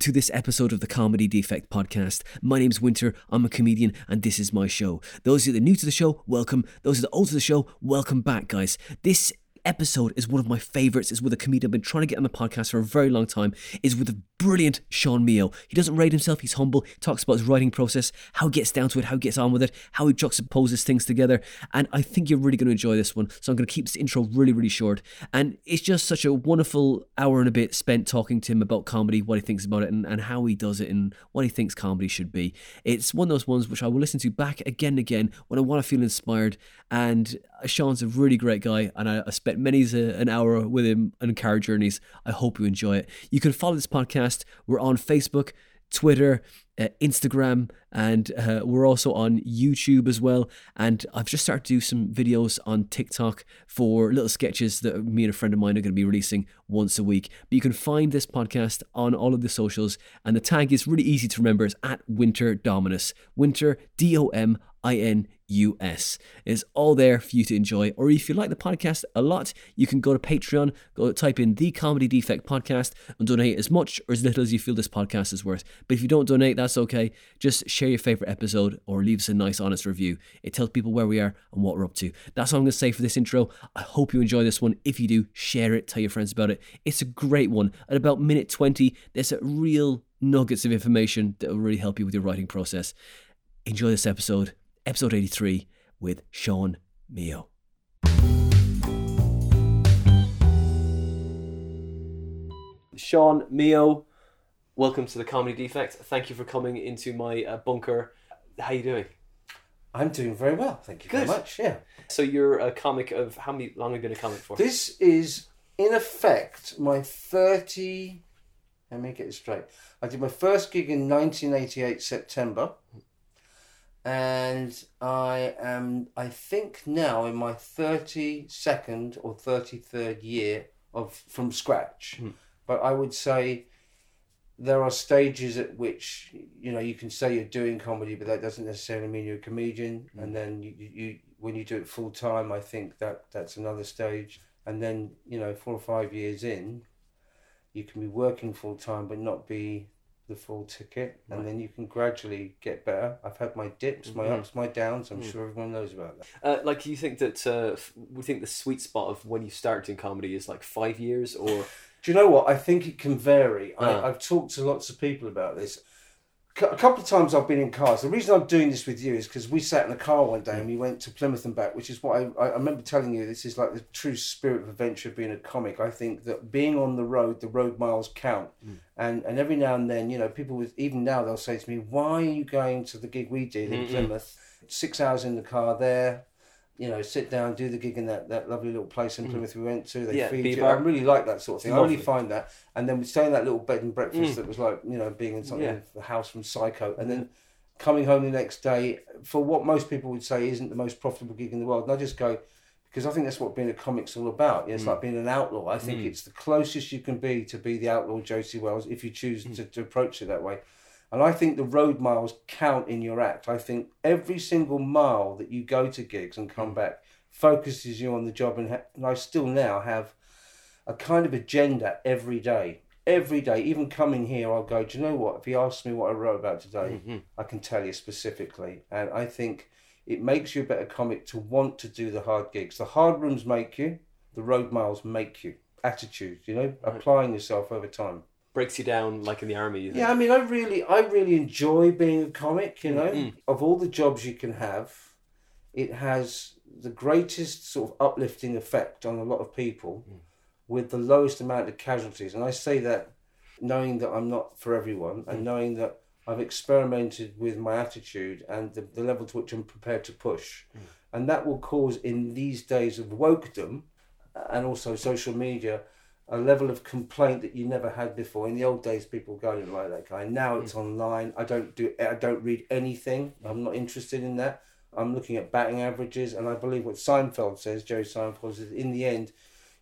To this episode of the Comedy Defect Podcast. My name's Winter, I'm a comedian, and this is my show. Those of you that are new to the show, welcome. Those that are old to the show, welcome back, guys. This episode is one of my favorites. It's with a comedian I've been trying to get on the podcast for a very long time. Is with the brilliant Sean Meo. He doesn't rate himself, he's humble. He talks about his writing process, how he gets down to it, how he gets on with it, how he juxtaposes things together. And I think you're really going to enjoy this one. So I'm going to keep this intro really, really short. And it's just such a wonderful hour and a bit spent talking to him about comedy, what he thinks about it, and, and how he does it, and what he thinks comedy should be. It's one of those ones which I will listen to back again and again when I want to feel inspired. And uh, Sean's a really great guy, and I, I spent many an hour with him on car journeys. I hope you enjoy it. You can follow this podcast. We're on Facebook, Twitter, uh, Instagram, and uh, we're also on YouTube as well. And I've just started to do some videos on TikTok for little sketches that me and a friend of mine are going to be releasing once a week. But you can find this podcast on all of the socials, and the tag is really easy to remember. It's at Winter Dominus. Winter, D O M I N US. It's all there for you to enjoy. Or if you like the podcast a lot, you can go to Patreon, go type in the Comedy Defect Podcast and donate as much or as little as you feel this podcast is worth. But if you don't donate, that's okay. Just share your favorite episode or leave us a nice, honest review. It tells people where we are and what we're up to. That's all I'm going to say for this intro. I hope you enjoy this one. If you do, share it, tell your friends about it. It's a great one. At about minute 20, there's a real nuggets of information that will really help you with your writing process. Enjoy this episode episode 83 with Sean Meo. Sean Meo, welcome to the Comedy Defect. Thank you for coming into my uh, bunker. How you doing? I'm doing very well, thank you Good. very much. Yeah. So you're a comic of how many long have you been a comic for? This is, in effect, my 30. Let me get it straight. I did my first gig in 1988 September and I am, I think now in my 32nd or 33rd year of from scratch. Hmm. But I would say there are stages at which, you know, you can say you're doing comedy, but that doesn't necessarily mean you're a comedian. Hmm. And then you, you, when you do it full time, I think that that's another stage. And then, you know, four or five years in, you can be working full time but not be the full ticket, and Right. then you can gradually get better. I've had my dips, my Mhm. ups, my downs. I'm Mm. sure everyone knows about that. Uh, like, you think that uh, we think the sweet spot of when you start doing comedy is like five years, or Do you know what? I think it can vary. Ah. I, I've talked to lots of people about this. A couple of times I've been in cars. The reason I'm doing this with you is because we sat in a car one day and we went to Plymouth and back, which is what I, I remember telling you. This is like the true spirit of adventure of being a comic. I think that being on the road, the road miles count. And and every now and then, you know, people with even now they'll say to me, "Why are you going to the gig we did in Mhm. Plymouth? Six hours in the car there." You know, sit down, do the gig in that, that lovely little place in Plymouth we went to. They Yeah, feed you. I really like that sort of thing. I really find that. And then we stay in that little bed and breakfast Mm. that was like, you know, being in something, Yeah. the house from Psycho. And then coming home the next day for what most people would say isn't the most profitable gig in the world. And I just go, because I think that's what being a comic's all about. It's Mm. like being an outlaw. I think Mm. it's the closest you can be to be the outlaw Josey Wales if you choose Mm. to, to approach it that way. And I think the road miles count in your act. I think every single mile that you go to gigs and Mm. come back focuses you on the job. And, ha- and I still now have a kind of agenda every day. Every day, even coming here, I'll go, do you know what? If he asks me what I wrote about today, Mhm. I can tell you specifically. And I think it makes you a better comic to want to do the hard gigs. The hard rooms make you, the road miles make you. Attitude, you know, Right. applying yourself over time. Breaks you down like in the army. Yeah, I mean, I really, I really enjoy being a comic. You know, Mhm. of all the jobs you can have, it has the greatest sort of uplifting effect on a lot of people, Mm. with the lowest amount of casualties. And I say that knowing that I'm not for everyone, and Mm. knowing that I've experimented with my attitude and the, the level to which I'm prepared to push, Mm. and that will cause in these days of wokedom, and also social media a level of complaint that you never had before. In the old days, people go, "I don't like that guy." Now it's hmm. online. I don't do. I don't read anything. I'm not interested in that. I'm looking at batting averages, and I believe what Seinfeld says, Jerry Seinfeld, says, in the end,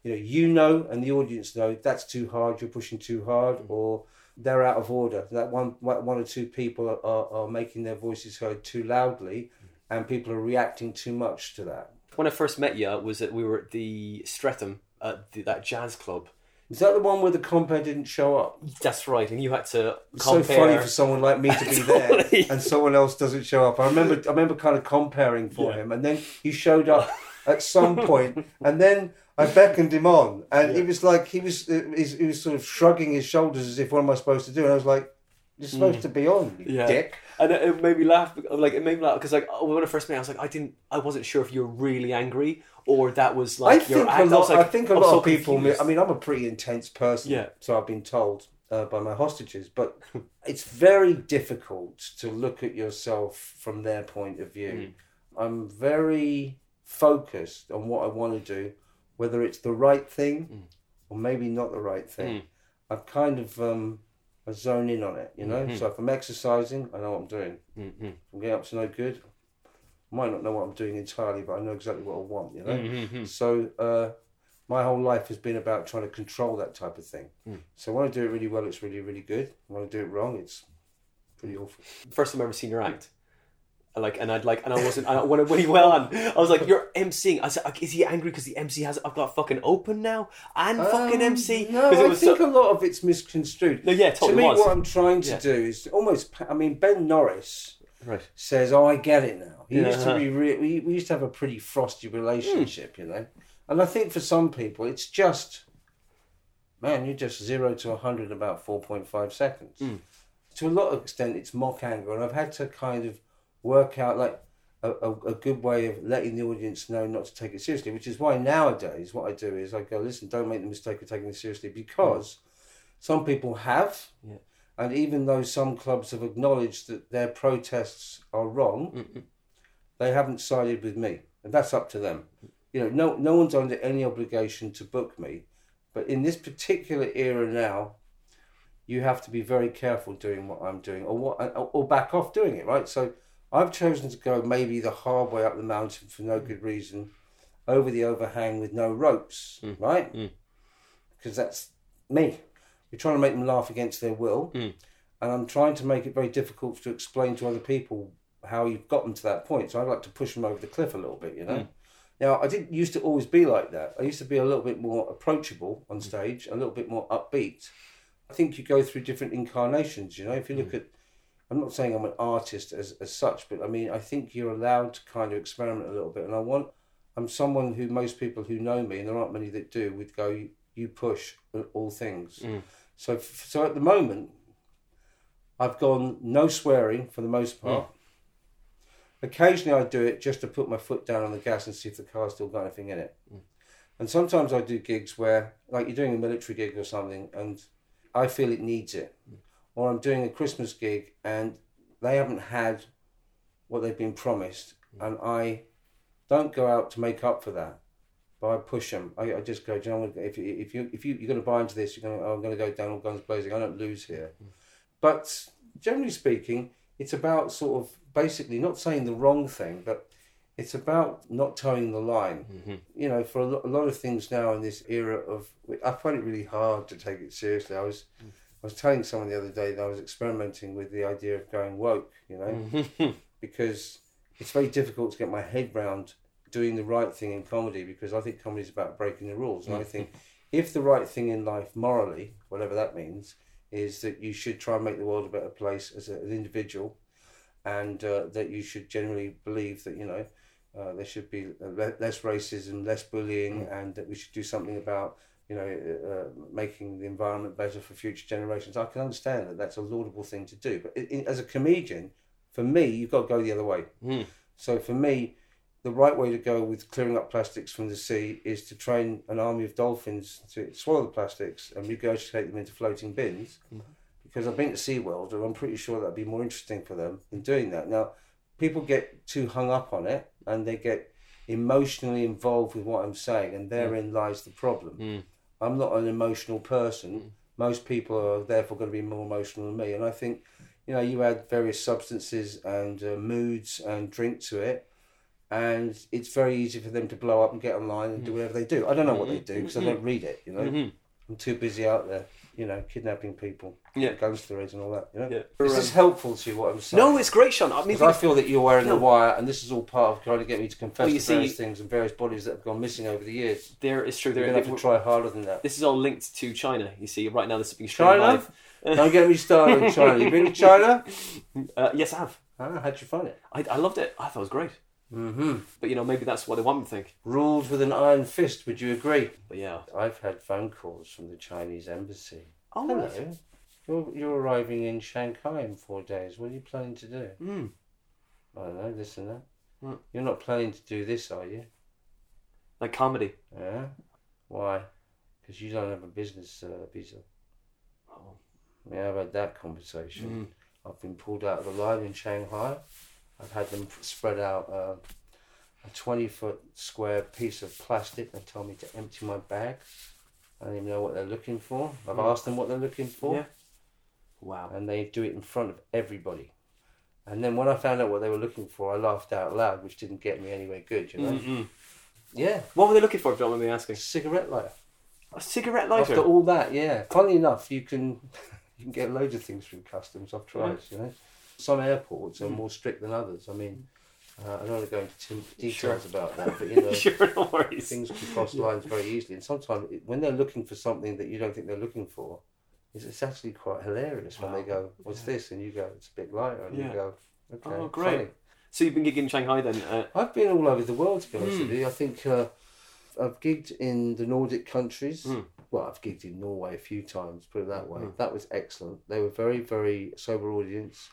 you know, you know, and the audience know that's too hard. You're pushing too hard, hmm. or they're out of order. That one, one or two people are, are, are making their voices heard too loudly, hmm. and people are reacting too much to that. When I first met you, was that we were at the Streatham at the, that jazz club Is that the one where the compare didn't show up? That's right, and you had to It's so funny for someone like me to be there and someone else doesn't show up. I remember, I remember kind of comparing for Yeah. him, and then he showed up at some point, and then I beckoned him on, and he was like, he was, he was, sort of shrugging his shoulders as if, what am I supposed to do? And I was like, you're supposed to be on, you Mm. Yeah. dick. and it, it made me laugh. Like it made me laugh because like when I first met, I was like, I didn't, I wasn't sure if you were really angry or that was I like your think act. a I was lot. like, I think a I'm lot so of people. confused. I mean, I'm a pretty intense person. Yeah. So I've been told uh, by my hostages, but it's very difficult to look at yourself from their point of view. Mm. I'm very focused on what I want to do, whether it's the right thing Mm. or maybe not the right thing. I've kind of um, I zone in on it, you know. Mm-hmm. So if I'm exercising, I know what I'm doing. Mhm. If I'm getting up to no good. I might not know what I'm doing entirely, but I know exactly what I want, you know. Mhm. So uh, my whole life has been about trying to control that type of thing. So when I do it really well, it's really, really good. When I do it wrong, it's pretty awful. First time I ever seen your act. I Like and I'd like and I wasn't and I, when when he went on I was like you're emceeing I said like, is he angry because the MC has I've got fucking open now and fucking Um, MC No, 'Cause it I think so- a lot of it's misconstrued. No, yeah, to me, was. what I'm trying to Yeah. do is almost. I mean, Ben Norris right says, "Oh, I get it now." He Yeah. used to be. Re- we, we used to have a pretty frosty relationship, you know. And I think for some people, it's just, man, you're just zero to hundred in about four point five seconds. Hmm. To a lot of extent, it's mock anger, and I've had to kind of work out like a, a, a good way of letting the audience know not to take it seriously. Which is why nowadays, what I do is I go, listen, don't make the mistake of taking this seriously because some people have. Yeah. And even though some clubs have acknowledged that their protests are wrong, they haven't sided with me, and that's up to them. You know, no no one's under any obligation to book me, but in this particular era now, you have to be very careful doing what I'm doing, or what, uh, or back off doing it. Right. So I've chosen to go maybe the hard way up the mountain for no mm. good reason, over the overhang with no ropes. Mm. Right. Mm. Because that's me. You're trying to make them laugh against their will, and I'm trying to make it very difficult to explain to other people how you've got them to that point. So I'd like to push them over the cliff a little bit, you know. Hmm. Now I didn't used to always be like that. I used to be a little bit more approachable on hmm. stage, a little bit more upbeat. I think you go through different incarnations. You know, if you look hmm. at, I'm not saying I'm an artist as as such, but I mean I think you're allowed to kind of experiment a little bit. And I want, I'm someone who most people who know me, and there aren't many that do, would go, you, you push all things. So so at the moment, I've gone no swearing for the most part. Occasionally, I do it just to put my foot down on the gas and see if the car's still got anything in it. Mm. And sometimes I do gigs where, like, you're doing a military gig or something, and I feel it needs it, mm. or I'm doing a Christmas gig and they haven't had what they've been promised, mm. and I don't go out to make up for that. But I push them. I, I just go, do you know, if you if you if you you're going to buy into this, you're going. Oh, I'm going to go down all guns blazing. I don't lose here. But generally speaking, it's about sort of basically not saying the wrong thing, but it's about not towing the line. Mm-hmm. You know, for a, lo- a lot of things now in this era of, I find it really hard to take it seriously. I was, mm. I was telling someone the other day that I was experimenting with the idea of going woke. You know, mm-hmm. because it's very difficult to get my head round doing the right thing in comedy because I think comedy is about breaking the rules, and I mm. think if the right thing in life morally, whatever that means, is that you should try and make the world a better place as a, an individual, and uh, that you should generally believe that you know uh, there should be less racism, less bullying, and that we should do something about you know uh, making the environment better for future generations. I can understand that that's a laudable thing to do, but as a comedian, for me, you've got to go the other way. So for me, the right way to go with clearing up plastics from the sea is to train an army of dolphins to swallow the plastics and regurgitate them into floating bins. Because I've been to SeaWorld and I'm pretty sure that'd be more interesting for them in doing that. Now, people get too hung up on it and they get emotionally involved with what I'm saying, and therein mm. lies the problem. Mm. I'm not an emotional person. Mm. Most people are therefore going to be more emotional than me. And I think, you know, you add various substances and uh, moods and drink to it, and it's very easy for them to blow up and get online and do whatever they do. I don't know what they mm-hmm. do because I mm-hmm. don't read it, you know. Mm-hmm. I'm too busy out there. You know, kidnapping people, Yeah. guns to their heads and all that. You know, Yeah. is this helpful to you? What I'm saying? No, it's great, Sean. I mean, I feel that you're wearing No. the wire, and this is all part of trying to get me to confess Well, you to various see- things and various bodies that have gone missing over the years. there is true. There, going to have to try harder than that. this is all linked to China. You see, right now this is being streamed China? live. Don't get me started on China. You been to China? Uh, yes, I have. Ah, how'd you find it? I, I loved it. I thought it was great. Mm-hmm. But you know, maybe that's what they want me to think. Ruled with an iron fist, would you agree? But yeah. I've had phone calls from the Chinese embassy. Oh, Hello. right. You're, you're arriving in Shanghai in four days. What are you planning to do? Mm. I don't know, this and that. Hmm. You're not planning to do this, are you? Like comedy. Yeah. Why? Because you don't have a business uh, visa. Oh. Yeah, I've had that conversation. Mm. I've been pulled out of the line in Shanghai. I've had them spread out uh, a 20 foot square piece of plastic. They told me to empty my bag. I don't even know what they're looking for. I've Mm. asked them what they're looking for, Yeah. Wow. and they do it in front of everybody. And then when I found out what they were looking for, I laughed out loud, which didn't get me anywhere good, you know? Mm-mm. Yeah, What were they looking for? If you don't mind me asking. cigarette lighter. A cigarette lighter. After all that, yeah. Funny enough, you can you can get loads of things through customs. I've tried, you know. Some airports are more strict than others. I mean, uh, I don't want to go into tim- details about that, but you know, sure, no worries. things can cross lines very easily. And sometimes it- when they're looking for something that you don't think they're looking for, it's, it's actually quite hilarious when they go, "What's this?" and you go, "It's a bit lighter," and Yeah. you go, "Okay, Oh, great. funny." So you've been gigging in Shanghai then? Uh, I've been all over the world, to be honest Mm. with you. I think uh, I've gigged in the Nordic countries. Mm. Well, I've gigged in Norway a few times, put it that way. Mm. That was excellent. They were very, very sober audience.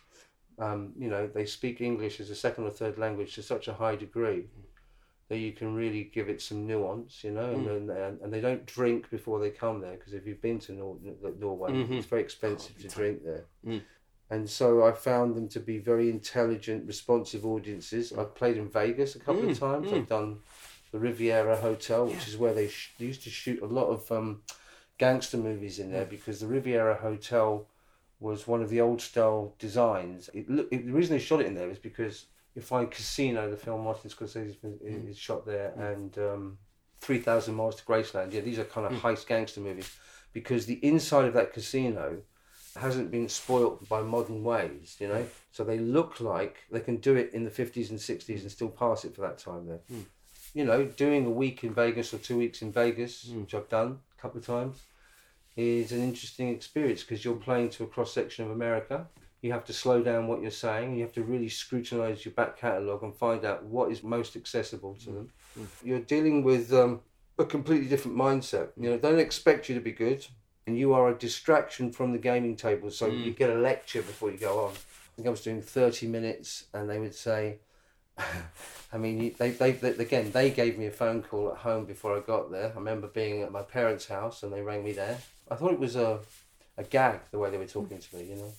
Um, you know, they speak English as a second or third language to such a high degree that you can really give it some nuance, you know, Mm. and, and, and they don't drink before they come there because if you've been to Nor- Norway, Mhm. it's very expensive to drink there. Mm. And so I found them to be very intelligent, responsive audiences. I've played in Vegas a couple of Mm, times. mm. I've done the Riviera Hotel, which Yeah. is where they, sh- they used to shoot a lot of um, gangster movies in there because the Riviera Hotel was one of the old style designs. It, look, it, the reason they shot it in there is because you find Casino, the film Martin Scorsese Mm. is shot there, and um, 3,000 Miles to Graceland. Yeah, these are kind of Mm. heist gangster movies because the inside of that casino hasn't been spoilt by modern ways, you know. So they look like they can do it in the fifties and sixties and still pass it for that time there. Mm. You know, doing a week in Vegas or two weeks in Vegas, Mm. which I've done a couple of times, is an interesting experience because you're playing to a cross section of America. You have to slow down what you're saying. You have to really scrutinize your back catalogue and find out what is most accessible to them. Mm. You're dealing with um, a completely different mindset. You know, they don't expect you to be good and you are a distraction from the gaming table. So Mm. you get a lecture before you go on. I think I was doing 30 minutes, and they would say, I mean, they, they, they, again, they gave me a phone call at home before I got there. I remember being at my parents' house, and they rang me there. I thought it was a, a gag the way they were talking to me. You know,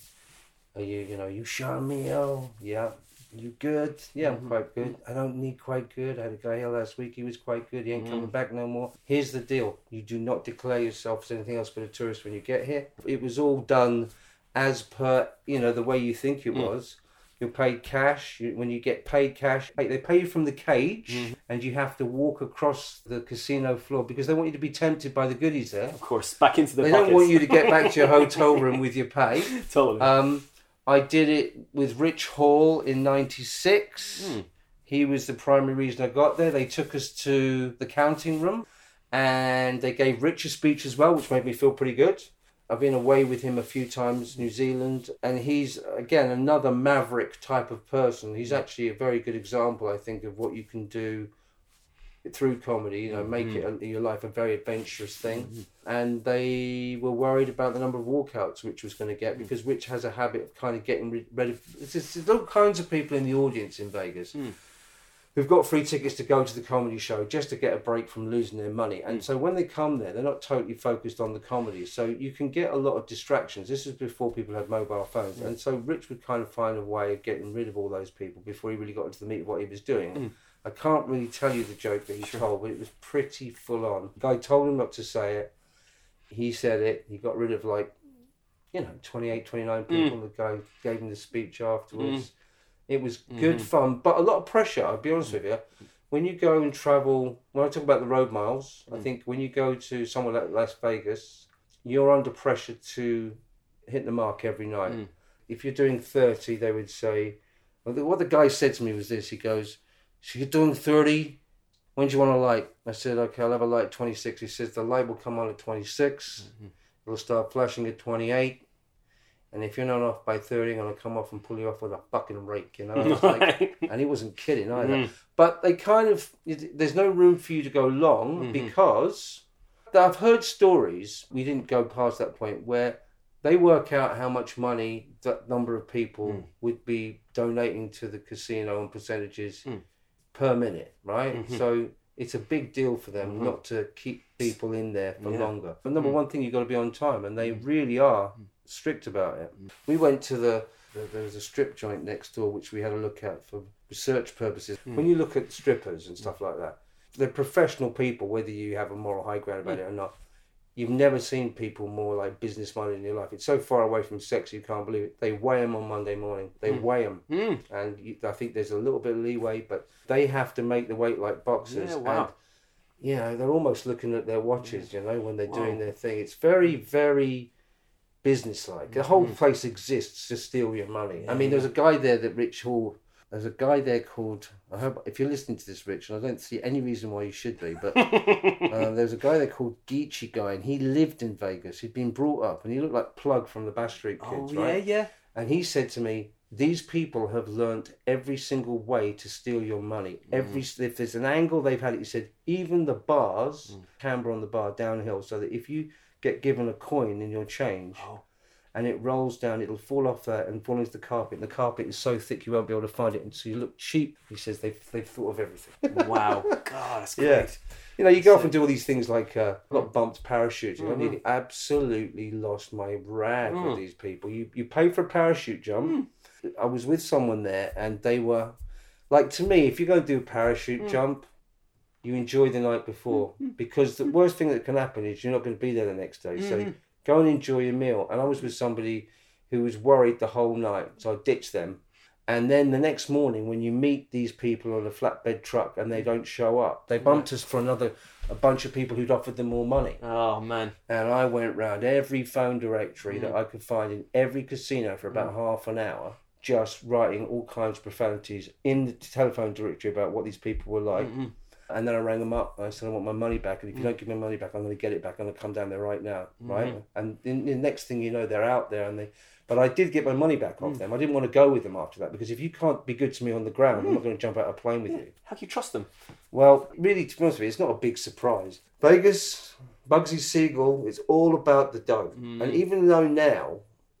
are you, you know, you show me, oh, yeah. You good? Yeah, I'm Mhm. quite good. I don't need quite good. I had a guy here last week. He was quite good. He ain't Mm. coming back no more. Here's the deal: you do not declare yourself as anything else but a tourist when you get here. It was all done as per you know the way you think it Mm. was. You're paid cash. You, when you get paid cash, they pay you from the cage, Mhm. and you have to walk across the casino floor because they want you to be tempted by the goodies there. Of course, back into the They pockets. don't want you to get back to your hotel room with your pay. totally. Um, I did it with Rich Hall in '96. Mm. He was the primary reason I got there. They took us to the counting room, and they gave Rich a speech as well, which made me feel pretty good. I've been away with him a few times, New Zealand, and he's again another maverick type of person. He's actually a very good example, I think, of what you can do through comedy. You know, mm-hmm. make it a, your life a very adventurous thing. Mm-hmm. And they were worried about the number of walkouts which was going to get mm. because Rich has a habit of kind of getting rid of. There's all kinds of people in the audience in Vegas. Mm. Who've got free tickets to go to the comedy show just to get a break from losing their money. And mm. so when they come there, they're not totally focused on the comedy. So you can get a lot of distractions. This is before people had mobile phones. And so Rich would kind of find a way of getting rid of all those people before he really got into the meat of what he was doing. Mm. I can't really tell you the joke that he Sure. told, but it was pretty full on. The guy told him not to say it. He said it. He got rid of like, you know, 28, 29 mm. people. The guy gave him the speech afterwards. Mm. It was good Mhm. fun, but a lot of pressure, I'll be honest with you. When you go and travel, when I talk about the road miles, I Mm. think when you go to somewhere like Las Vegas, you're under pressure to hit the mark every night. Mm. If you're doing 30, they would say, what the guy said to me was this he goes, So you're doing 30? When do you want a light? I said, Okay, I'll have a light at 26. He says, The light will come on at 26. Mm-hmm. It'll start flashing at 28. And if you're not off by 30, I'm going to come off and pull you off with a fucking rake, you know? I like, and he wasn't kidding either. Mm. But they kind of, there's no room for you to go long Mm-hmm. because I've heard stories, we didn't go past that point, where they work out how much money that number of people Mm. would be donating to the casino and percentages Mm. per minute, right? Mhm. So it's a big deal for them Mhm. not to keep people in there for Yeah. longer. But number Mm. one thing, you've got to be on time, and they really are strict about it. We went to the, the there was a strip joint next door which we had a look at for research purposes. Hmm. When you look at strippers and stuff like that, they're professional people, whether you have a moral high ground about it or not. You've never seen people more like business minded in your life. It's so far away from sex, you can't believe it. They weigh them on Monday morning. They weigh them, Mm. and you, I think there's a little bit of leeway, but they have to make the weight like boxers. Yeah, wow. And, you know, they're almost looking at their watches, you know, when they're Wow. doing their thing. It's very, very businesslike. The whole Mhm. place exists to steal your money. I mean, there's a guy there that Rich Hall. There's a guy there called. I hope if you're listening to this, Rich, and I don't see any reason why you should be, but uh, there's a guy there called Geechy Guy, and he lived in Vegas. He'd been brought up, and he looked like Plug from the Bash Street oh Kids, yeah, right? yeah. And he said to me, "These people have learnt every single way to steal your money. Every if there's an angle, they've had it." He said, "Even the bars, camber on the bar downhill, so that if you get given a coin in your change." Oh. And it rolls down, it'll fall off there and fall into the carpet. And the carpet is so thick you won't be able to find it. And so you look cheap. He says they've, they've thought of everything. Wow. God, that's great. Yeah. You know, you go off and do all these things like uh, got bumped parachuting. I Mhm. nearly absolutely lost my rag Mm. with these people. You you pay for a parachute jump. I was with someone there, and they were like to me. If you're going to do a parachute Mm. jump, you enjoy the night before because the worst thing that can happen is you're not going to be there the next day. So Mhm. go and enjoy your meal. And I was with somebody who was worried the whole night, so I ditched them. And then the next morning, when you meet these people on a flatbed truck and they don't show up, they bumped us for another a bunch of people who'd offered them more money. Oh man. And I went round every phone directory Mm. that I could find in every casino for about half an hour, just writing all kinds of profanities in the telephone directory about what these people were like. Mhm. And then I rang them up. I said, I want my money back. And if you mm. don't give me money back, I'm going to get it back. I'm going to come down there right now. Mm-hmm. Right. And then the next thing you know, they're out there. And they, but I did get my money back off mm. them. I didn't want to go with them after that because if you can't be good to me on the ground, I'm not mm. going to jump out of a plane with you. How can you trust them? Well, really, to be honest with you, it's not a big surprise. Vegas, Bugsy Siegel, it's all about the dough. And even though now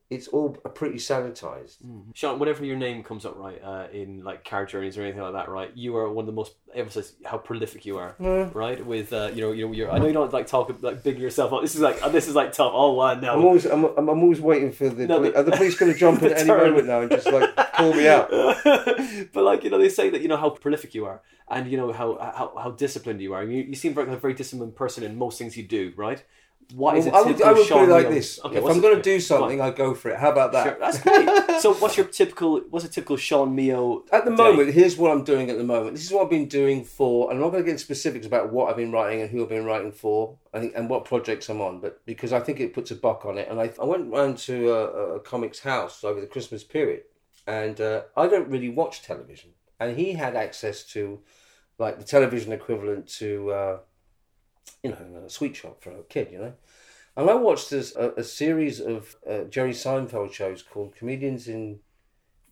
it's all pretty sanitized, Sean, whenever your name comes up, right, uh, in like car journeys or anything like that, right, you are one of the most emphasize how prolific you are, Yeah. right? With uh, you know, you know, you're. I know you don't like talk like big yourself up. This is like this is like tough. Oh wow, I'm always I'm, I'm, always waiting for the No, poli- the- are the police going to jump at any turn. moment now and just like pull me out. but like you know, they say that you know how prolific you are, and you know how how, how disciplined you are. You, you seem like a very disciplined person in most things you do, right? What is Well, it? I would, I would put it like this: Okay, if what's I'm going to do something, I go for it. How about that? Sure, that's great. so, what's your typical? What's a typical Sean Meo? At the day? moment, here's what I'm doing at the moment. This is what I've been doing for, and I'm not going to get into specifics about what I've been writing and who I've been writing for, I think, and what projects I'm on, but because I think it puts a buck on it. And I, I went round to a, a comics house over the Christmas period, and uh, I don't really watch television, and he had access to, like the television equivalent to, uh, you know, a sweet shop for a kid, you know. And I watched this, a, a series of uh, Jerry Seinfeld shows called Comedians in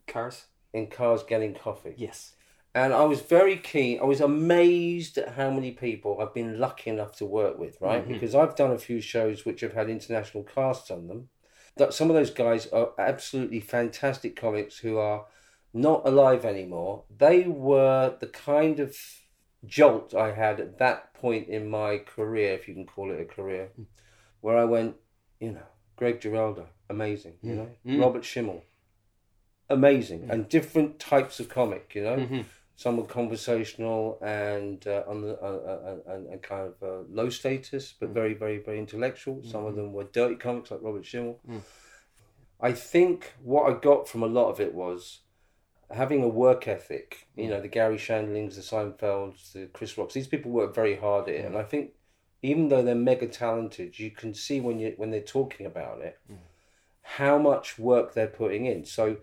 cars. in Cars Getting Coffee. Yes. And I was very keen. I was amazed at how many people I've been lucky enough to work with, right? Mhm. Because I've done a few shows which have had international casts on them. That some of those guys are absolutely fantastic comics who are not alive anymore. They were the kind of jolt I had at that point in my career, if you can call it a career, where I went, you know, Greg Giraldo, amazing, you know, Mm. Robert Schimmel, amazing, and different types of comic, you know hmm some were conversational and uh, on the uh, uh, and, and kind of uh, low status, but very, very, very intellectual. Some of them were dirty comics like Robert Schimmel. Mm. I think what I got from a lot of it was having a work ethic. You know, the Garry Shandlings, the Seinfelds, the Chris Rocks. These people work very hard at it, and I think even though they're mega talented, you can see when you when they're talking about it mm. how much work they're putting in. So,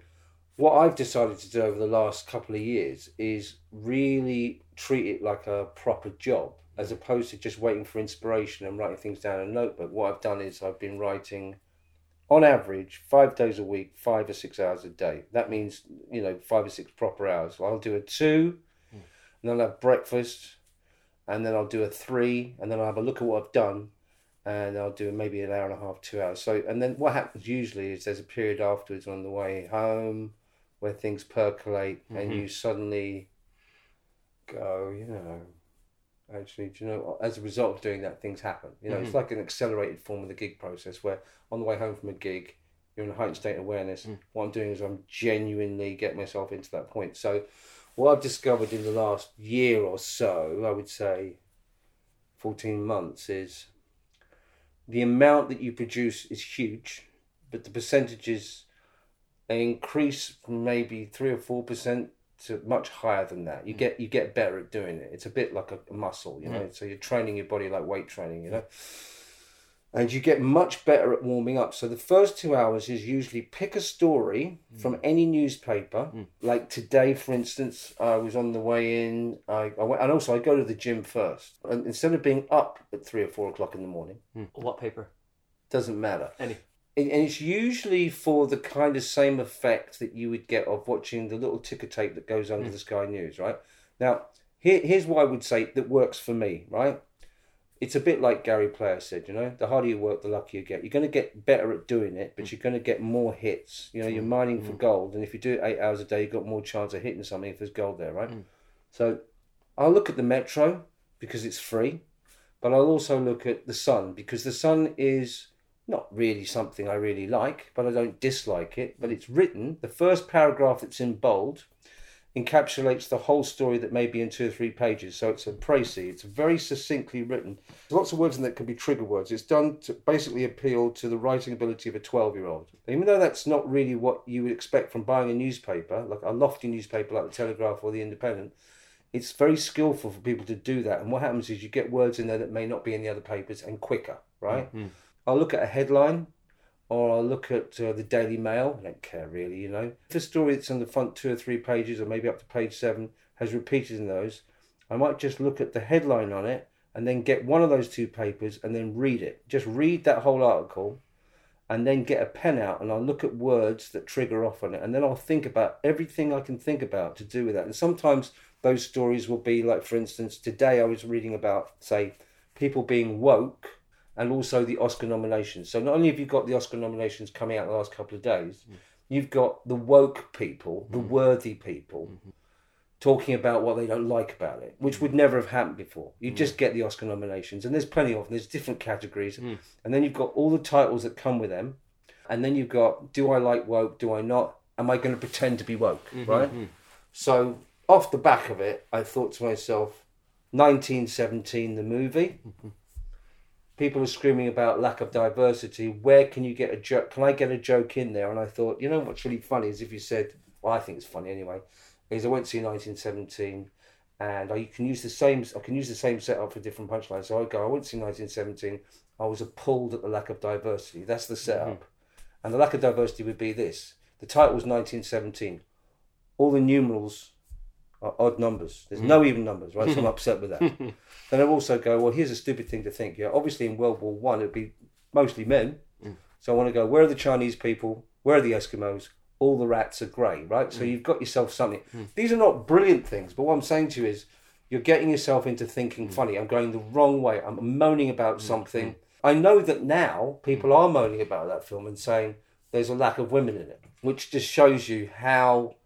what I've decided to do over the last couple of years is really treat it like a proper job, as opposed to just waiting for inspiration and writing things down in a notebook. What I've done is I've been writing, on average, five days a week, five or six hours a day. That means you know five or six proper hours. I'll do a two, and then I'll have breakfast, and then I'll do a three, and then I'll have a look at what I've done, and I'll do maybe an hour and a half, two hours. So, and then what happens usually is there's a period afterwards on the way home where things percolate, and mm-hmm. you suddenly go, you know, actually, do you know, as a result of doing that, things happen. You know, it's mm-hmm. like an accelerated form of the gig process where on the way home from a gig, you're in a heightened state of awareness. Mm. What I'm doing is I'm genuinely getting myself into that point. So, what I've discovered in the last year or so, I would say 14 months, is the amount that you produce is huge, but the percentages they increase from maybe three or four percent to much higher than that. You hmm. get you get better at doing it. It's a bit like a, muscle, you hmm. know. So you're training your body like weight training, you hmm. know. And you get much better at warming up. So the first two hours is usually pick a story from any newspaper. Like today, for instance, I was on the way in. I, I went, and also I go to the gym first. And instead of being up at three or four o'clock in the morning, What paper? doesn't matter. Any? And and it's usually for the kind of same effect that you would get of watching the little ticker tape that goes under hmm. the Sky News, right? Now, here, here's what I would say that works for me, right? It's a bit like Gary Player said, you know, the harder you work, the luckier you get. You're going to get better at doing it, but hmm. you're going to get more hits. You know, you're hmm. mining for gold, and if you do it eight hours a day, you've got more chance of hitting something if there's gold there, right? So I'll look at the Metro because it's free, but I'll also look at the Sun because the Sun is not really something I really like, but I don't dislike it. But it's written, the first paragraph that's in bold encapsulates the whole story that may be in two or three pages. So it's a précis, it's very succinctly written. There's lots of words in that can be trigger words. It's done to basically appeal to the writing ability of a 12 year old. Even though that's not really what you would expect from buying a newspaper, like a lofty newspaper like the Telegraph or the Independent, it's very skillful for people to do that. And what happens is you get words in there that may not be in the other papers and quicker, right? Mm-hmm. I'll look at a headline or I'll look at uh, the Daily Mail. I don't care really, you know. If a story that's on the front two or three pages or maybe up to page seven has repeated in those, I might just look at the headline on it and then get one of those two papers and then read it. Just read that whole article and then get a pen out and I'll look at words that trigger off on it and then I'll think about everything I can think about to do with that. And sometimes those stories will be like, for instance, today I was reading about, say, people being woke and also the Oscar nominations. So not only have you got the Oscar nominations coming out the last couple of days, mm. you've got the woke people, the mm-hmm. worthy people, mm-hmm. talking about what they don't like about it, which would mm. never have happened before. You mm. just get the Oscar nominations, and there's plenty of them. There's different categories, and then you've got all the titles that come with them, and then you've got do I like woke? Do I not? Am I going to pretend to be woke? Mm-hmm, right. So off the back of it, I thought to myself, 1917, the movie. People are screaming about lack of diversity. Where can you get a joke? Can I get a joke in there? And I thought, you know what's really funny is if you said, well, I think it's funny anyway. Is I went to see 1917, and I can use the same. I can use the same setup for different punchlines. So I go, I went to see 1917. I was appalled at the lack of diversity. That's the setup, mm-hmm. and the lack of diversity would be this. The title was 1917. All the numerals are odd numbers. There's mm. no even numbers, right? So I'm upset with that. then I also go, well, here's a stupid thing to think. Yeah, obviously in World War One it'd be mostly men. Mm. So I want to go, where are the Chinese people? Where are the Eskimos? All the rats are grey, right? So mm. you've got yourself something. These are not brilliant things, but what I'm saying to you is you're getting yourself into thinking funny. I'm going the wrong way. I'm moaning about something. I know that now people are moaning about that film and saying there's a lack of women in it, which just shows you how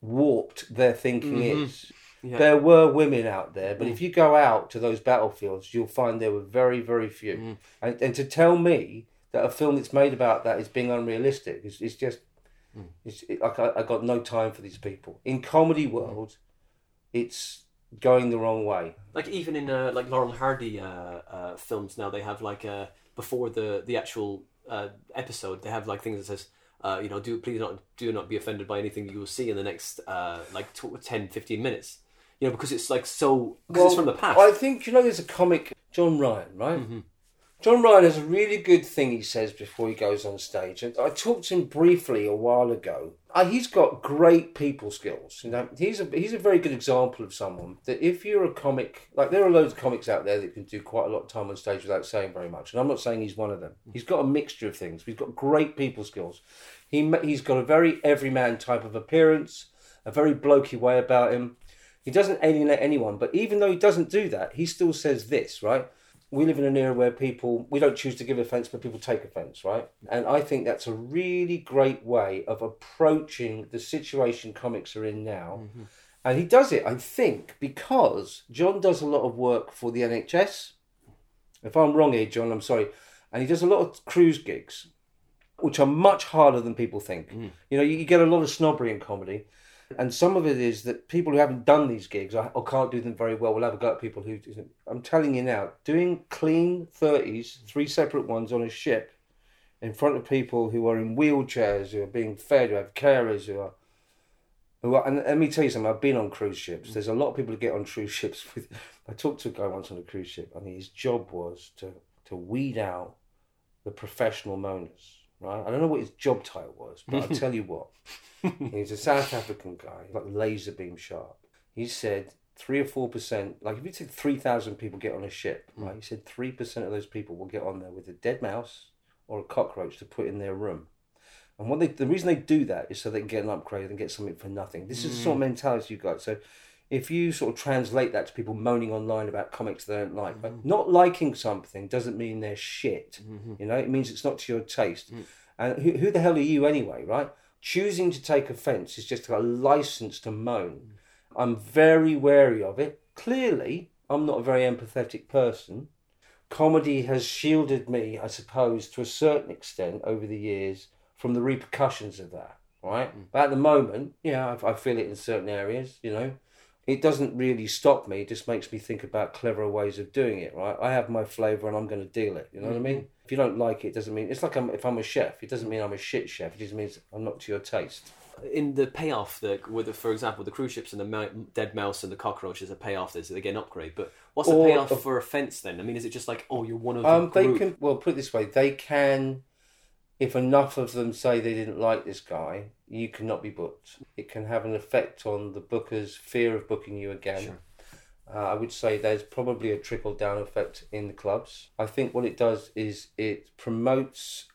warped their thinking is. There were women out there, but if you go out to those battlefields, you'll find there were very, very few. And, and to tell me that a film that's made about that is being unrealistic is, is just, it's, it, like I, I got no time for these people. In comedy world, it's going the wrong way. Like even in uh, like Laurel Hardy uh, uh, films now, they have like uh, before the the actual uh, episode, they have like things that says. Uh, you know, do please not do not be offended by anything you will see in the next uh, like tw 10, 15 minutes. You know, because it's like so because it's from the past. I think you know there's a comic John Ryan, right? John Ryan has a really good thing he says before he goes on stage. And I talked to him briefly a while ago. Uh, he's got great people skills. You know, he's a he's a very good example of someone that if you're a comic, like there are loads of comics out there that can do quite a lot of time on stage without saying very much. And I'm not saying he's one of them. He's got a mixture of things. He's got great people skills. He he's got a very everyman type of appearance, a very blokey way about him. He doesn't alienate anyone, but even though he doesn't do that, he still says this, right? We live in an era where people, we don't choose to give offence, but people take offence, right? And I think that's a really great way of approaching the situation comics are in now. Mm-hmm. And he does it, I think, because John does a lot of work for the NHS. If I'm wrong here, John, I'm sorry. And he does a lot of cruise gigs, which are much harder than people think. Mm. You know, you, you get a lot of snobbery in comedy. And some of it is that people who haven't done these gigs or, or can't do them very well will have a go at people who. I'm telling you now, doing clean 30s, three separate ones on a ship in front of people who are in wheelchairs, who are being fed, who have carers, who are. Who are and let me tell you something, I've been on cruise ships. Mm. There's a lot of people who get on cruise ships with. I talked to a guy once on a cruise ship, and his job was to, to weed out the professional moaners, right? I don't know what his job title was, but I'll tell you what. He's a South African guy, like laser beam sharp. He said three or four percent, like if you take 3,000 people get on a ship, mm. right? He said 3% of those people will get on there with a dead mouse or a cockroach to put in their room. And what they, the reason they do that is so they can get an upgrade and get something for nothing. This is the sort of mm. mentality you've got. So if you sort of translate that to people moaning online about comics they don't like, but mm-hmm. not liking something doesn't mean they're shit. Mm-hmm. You know, it means it's not to your taste. Mm. And who, who the hell are you anyway, right? Choosing to take offence is just a license to moan. Mm. I'm very wary of it. Clearly, I'm not a very empathetic person. Comedy has shielded me, I suppose, to a certain extent over the years from the repercussions of that, right? Mm. But at the moment, yeah, I, I feel it in certain areas, you know. It doesn't really stop me, it just makes me think about cleverer ways of doing it, right? I have my flavour and I'm going to deal it, you know what I mean? If you don't like it, it doesn't mean, it's like I'm, if I'm a chef, it doesn't mean I'm a shit chef, it just means I'm not to your taste. in the payoff, the with the, for example, the cruise ships and the mou- dead mouse and the cockroach is a payoff. There's they get an upgrade, but what's the Or- payoff for offence then? I mean, is it just like oh, you're one of the Um, they group? can well put it this way: they can, if enough of them say they didn't like this guy, you cannot be booked. It can have an effect on the booker's fear of booking you again. Uh, I would say there's probably a trickle down effect in the clubs. I think what it does is it promotes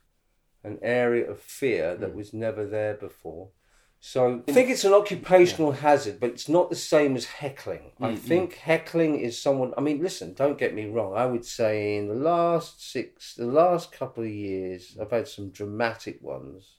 an area of fear that was never there before. So I think it's an occupational hazard, but it's not the same as heckling. I think heckling is someone. I mean, listen, don't get me wrong. I would say in the last six, the last couple of years, I've had some dramatic ones,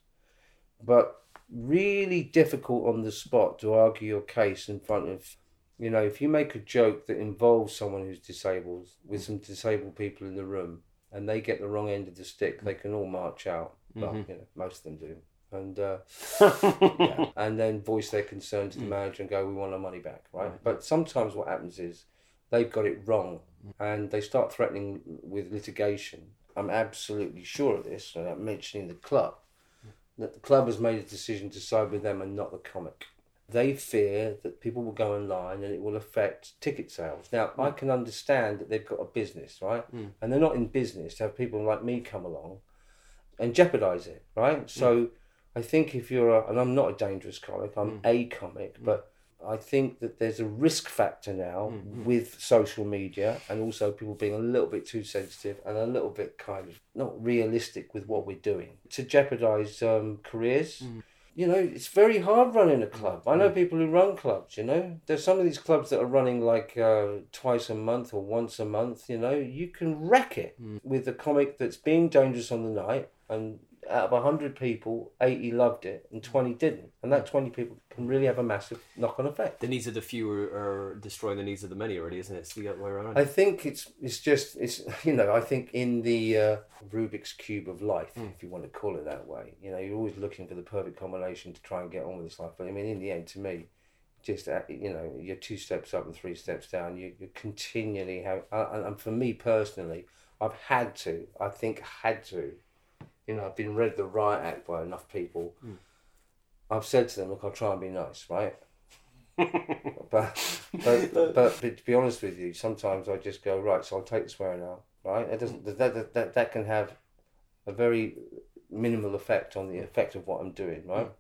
but really difficult on the spot to argue your case in front of. You know, if you make a joke that involves someone who's disabled with some disabled people in the room, and they get the wrong end of the stick, they can all march out. Well, mm-hmm. you know, most of them do, and uh, yeah, and then voice their concern to the hmm. manager and go, "We want our money back," right? But sometimes what happens is they've got it wrong, and they start threatening with litigation. I'm absolutely sure of this. And I'm mentioning the club that the club has made a decision to side with them and not the comic. They fear that people will go online and it will affect ticket sales. Now, I hmm. can understand that they've got a business, right? Hmm. And they're not in business to have people like me come along and jeopardize it, right? So I think if you're a, and I'm not a dangerous comic, I'm mm. a comic, mm. but I think that there's a risk factor now mm. with social media and also people being a little bit too sensitive and a little bit kind of not realistic with what we're doing to jeopardize um, careers. You know, it's very hard running a club. I know people who run clubs, you know. There's some of these clubs that are running like uh, twice a month or once a month, you know. You can wreck it with a comic that's being dangerous on the night and out of 100 people, 80 loved it and 20 didn't. And that 20 people can really have a massive knock on effect. the needs of the few are, are destroying the needs of the many already, isn't it? It's the other way around. I think it's it's just it's you know I think in the uh, Rubik's cube of life, if you want to call it that way, you know you're always looking for the perfect combination to try and get on with this life. But I mean, in the end, to me, just uh, you know you're two steps up and three steps down. You you continually have, uh, and for me personally, I've had to. I think had to. You know, I've been read the Riot Act by enough people. Hmm. I've said to them, look, I'll try and be nice, right? but, but, but, but to be honest with you, sometimes I just go right. So I'll take the swearing out. Right, it doesn't that, that that that can have a very minimal effect on the effect of what I'm doing. Right, hmm.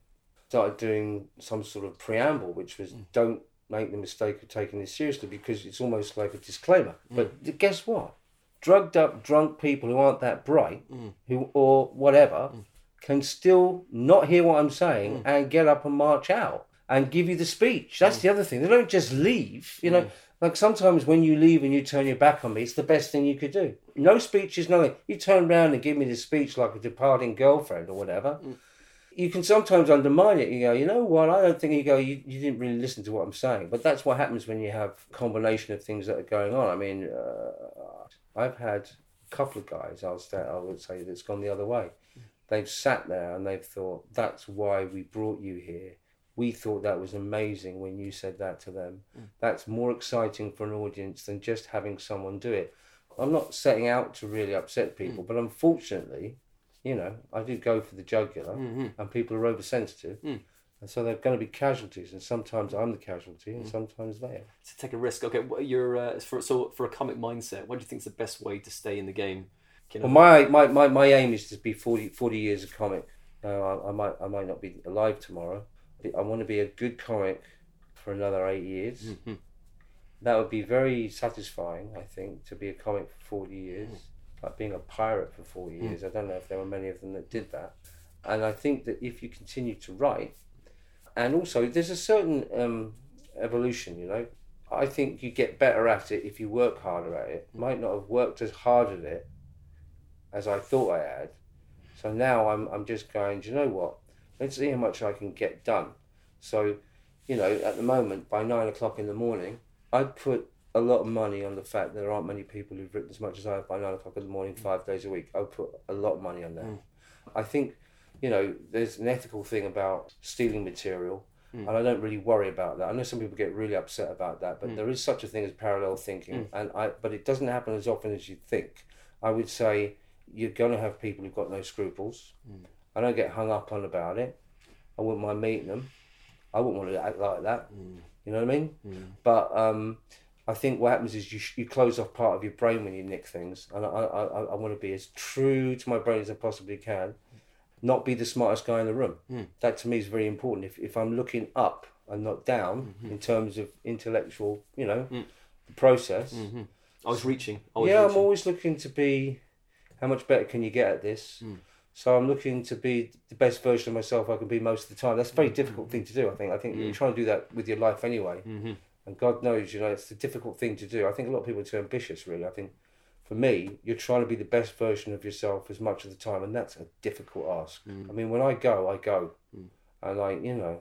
started doing some sort of preamble, which was hmm. don't make the mistake of taking this seriously because it's almost like a disclaimer. But guess what? Drugged up, drunk people who aren't that bright, mm. who or whatever, mm. can still not hear what I'm saying mm. and get up and march out and give you the speech. That's the other thing. They don't just leave. You know, like sometimes when you leave and you turn your back on me, it's the best thing you could do. No speech is nothing. You turn around and give me the speech like a departing girlfriend or whatever. You can sometimes undermine it. You go, you know what? I don't think you go. You, you didn't really listen to what I'm saying. But that's what happens when you have a combination of things that are going on. I mean, uh, I've had a couple of guys. I'll say, I would say that's gone the other way. They've sat there and they've thought, that's why we brought you here. We thought that was amazing when you said that to them. That's more exciting for an audience than just having someone do it. I'm not setting out to really upset people, but unfortunately, you know, I do go for the jugular mm-hmm. and people are oversensitive. Mm. And so there are going to be casualties, and sometimes I'm the casualty, and mm. sometimes they are. to take a risk. Okay, what you're uh, for so for a comic mindset. What do you think is the best way to stay in the game? You know, Well, my, my, my, my aim is to be 40, 40 years a comic. Now, I, I might I might not be alive tomorrow. I want to be a good comic for another eight years. Mm-hmm. That would be very satisfying, I think, to be a comic for 40 years. Mm. Like being a pirate for 40 mm. years. I don't know if there were many of them that did that. And I think that if you continue to write, and also there's a certain um, evolution, you know. I think you get better at it if you work harder at it. Might not have worked as hard at it as I thought I had. So now I'm I'm just going, do you know what? Let's see how much I can get done. So, you know, at the moment, by nine o'clock in the morning, I'd put a lot of money on the fact that there aren't many people who've written as much as I have by nine o'clock in the morning, five days a week. I would put a lot of money on that. I think, you know, there's an ethical thing about stealing material, hmm. and I don't really worry about that. I know some people get really upset about that, but hmm. there is such a thing as parallel thinking, hmm. and I, but it doesn't happen as often as you think. I would say you're going to have people who've got no scruples. I don't get hung up on about it. I wouldn't mind meeting them. I wouldn't want to act like that. You know what I mean? But um, I think what happens is you, sh- you close off part of your brain when you nick things, and I, I, I, I want to be as true to my brain as I possibly can. Not be the smartest guy in the room. Hmm. That to me is very important. If if I'm looking up and not down mm-hmm. in terms of intellectual, you know, hmm. process. Mm-hmm. I was reaching. Always Yeah, I'm always looking to be how much better can you get at this? Hmm. So I'm looking to be the best version of myself I can be most of the time. That's a very difficult thing to do. I think. I think you're trying to do that with your life anyway. Mm-hmm. And God knows, you know, it's a difficult thing to do. I think a lot of people are too ambitious. Really, I think for me, you're trying to be the best version of yourself as much of the time, and that's a difficult ask. Mm. I mean, when I go, I go, mm. and I, you know,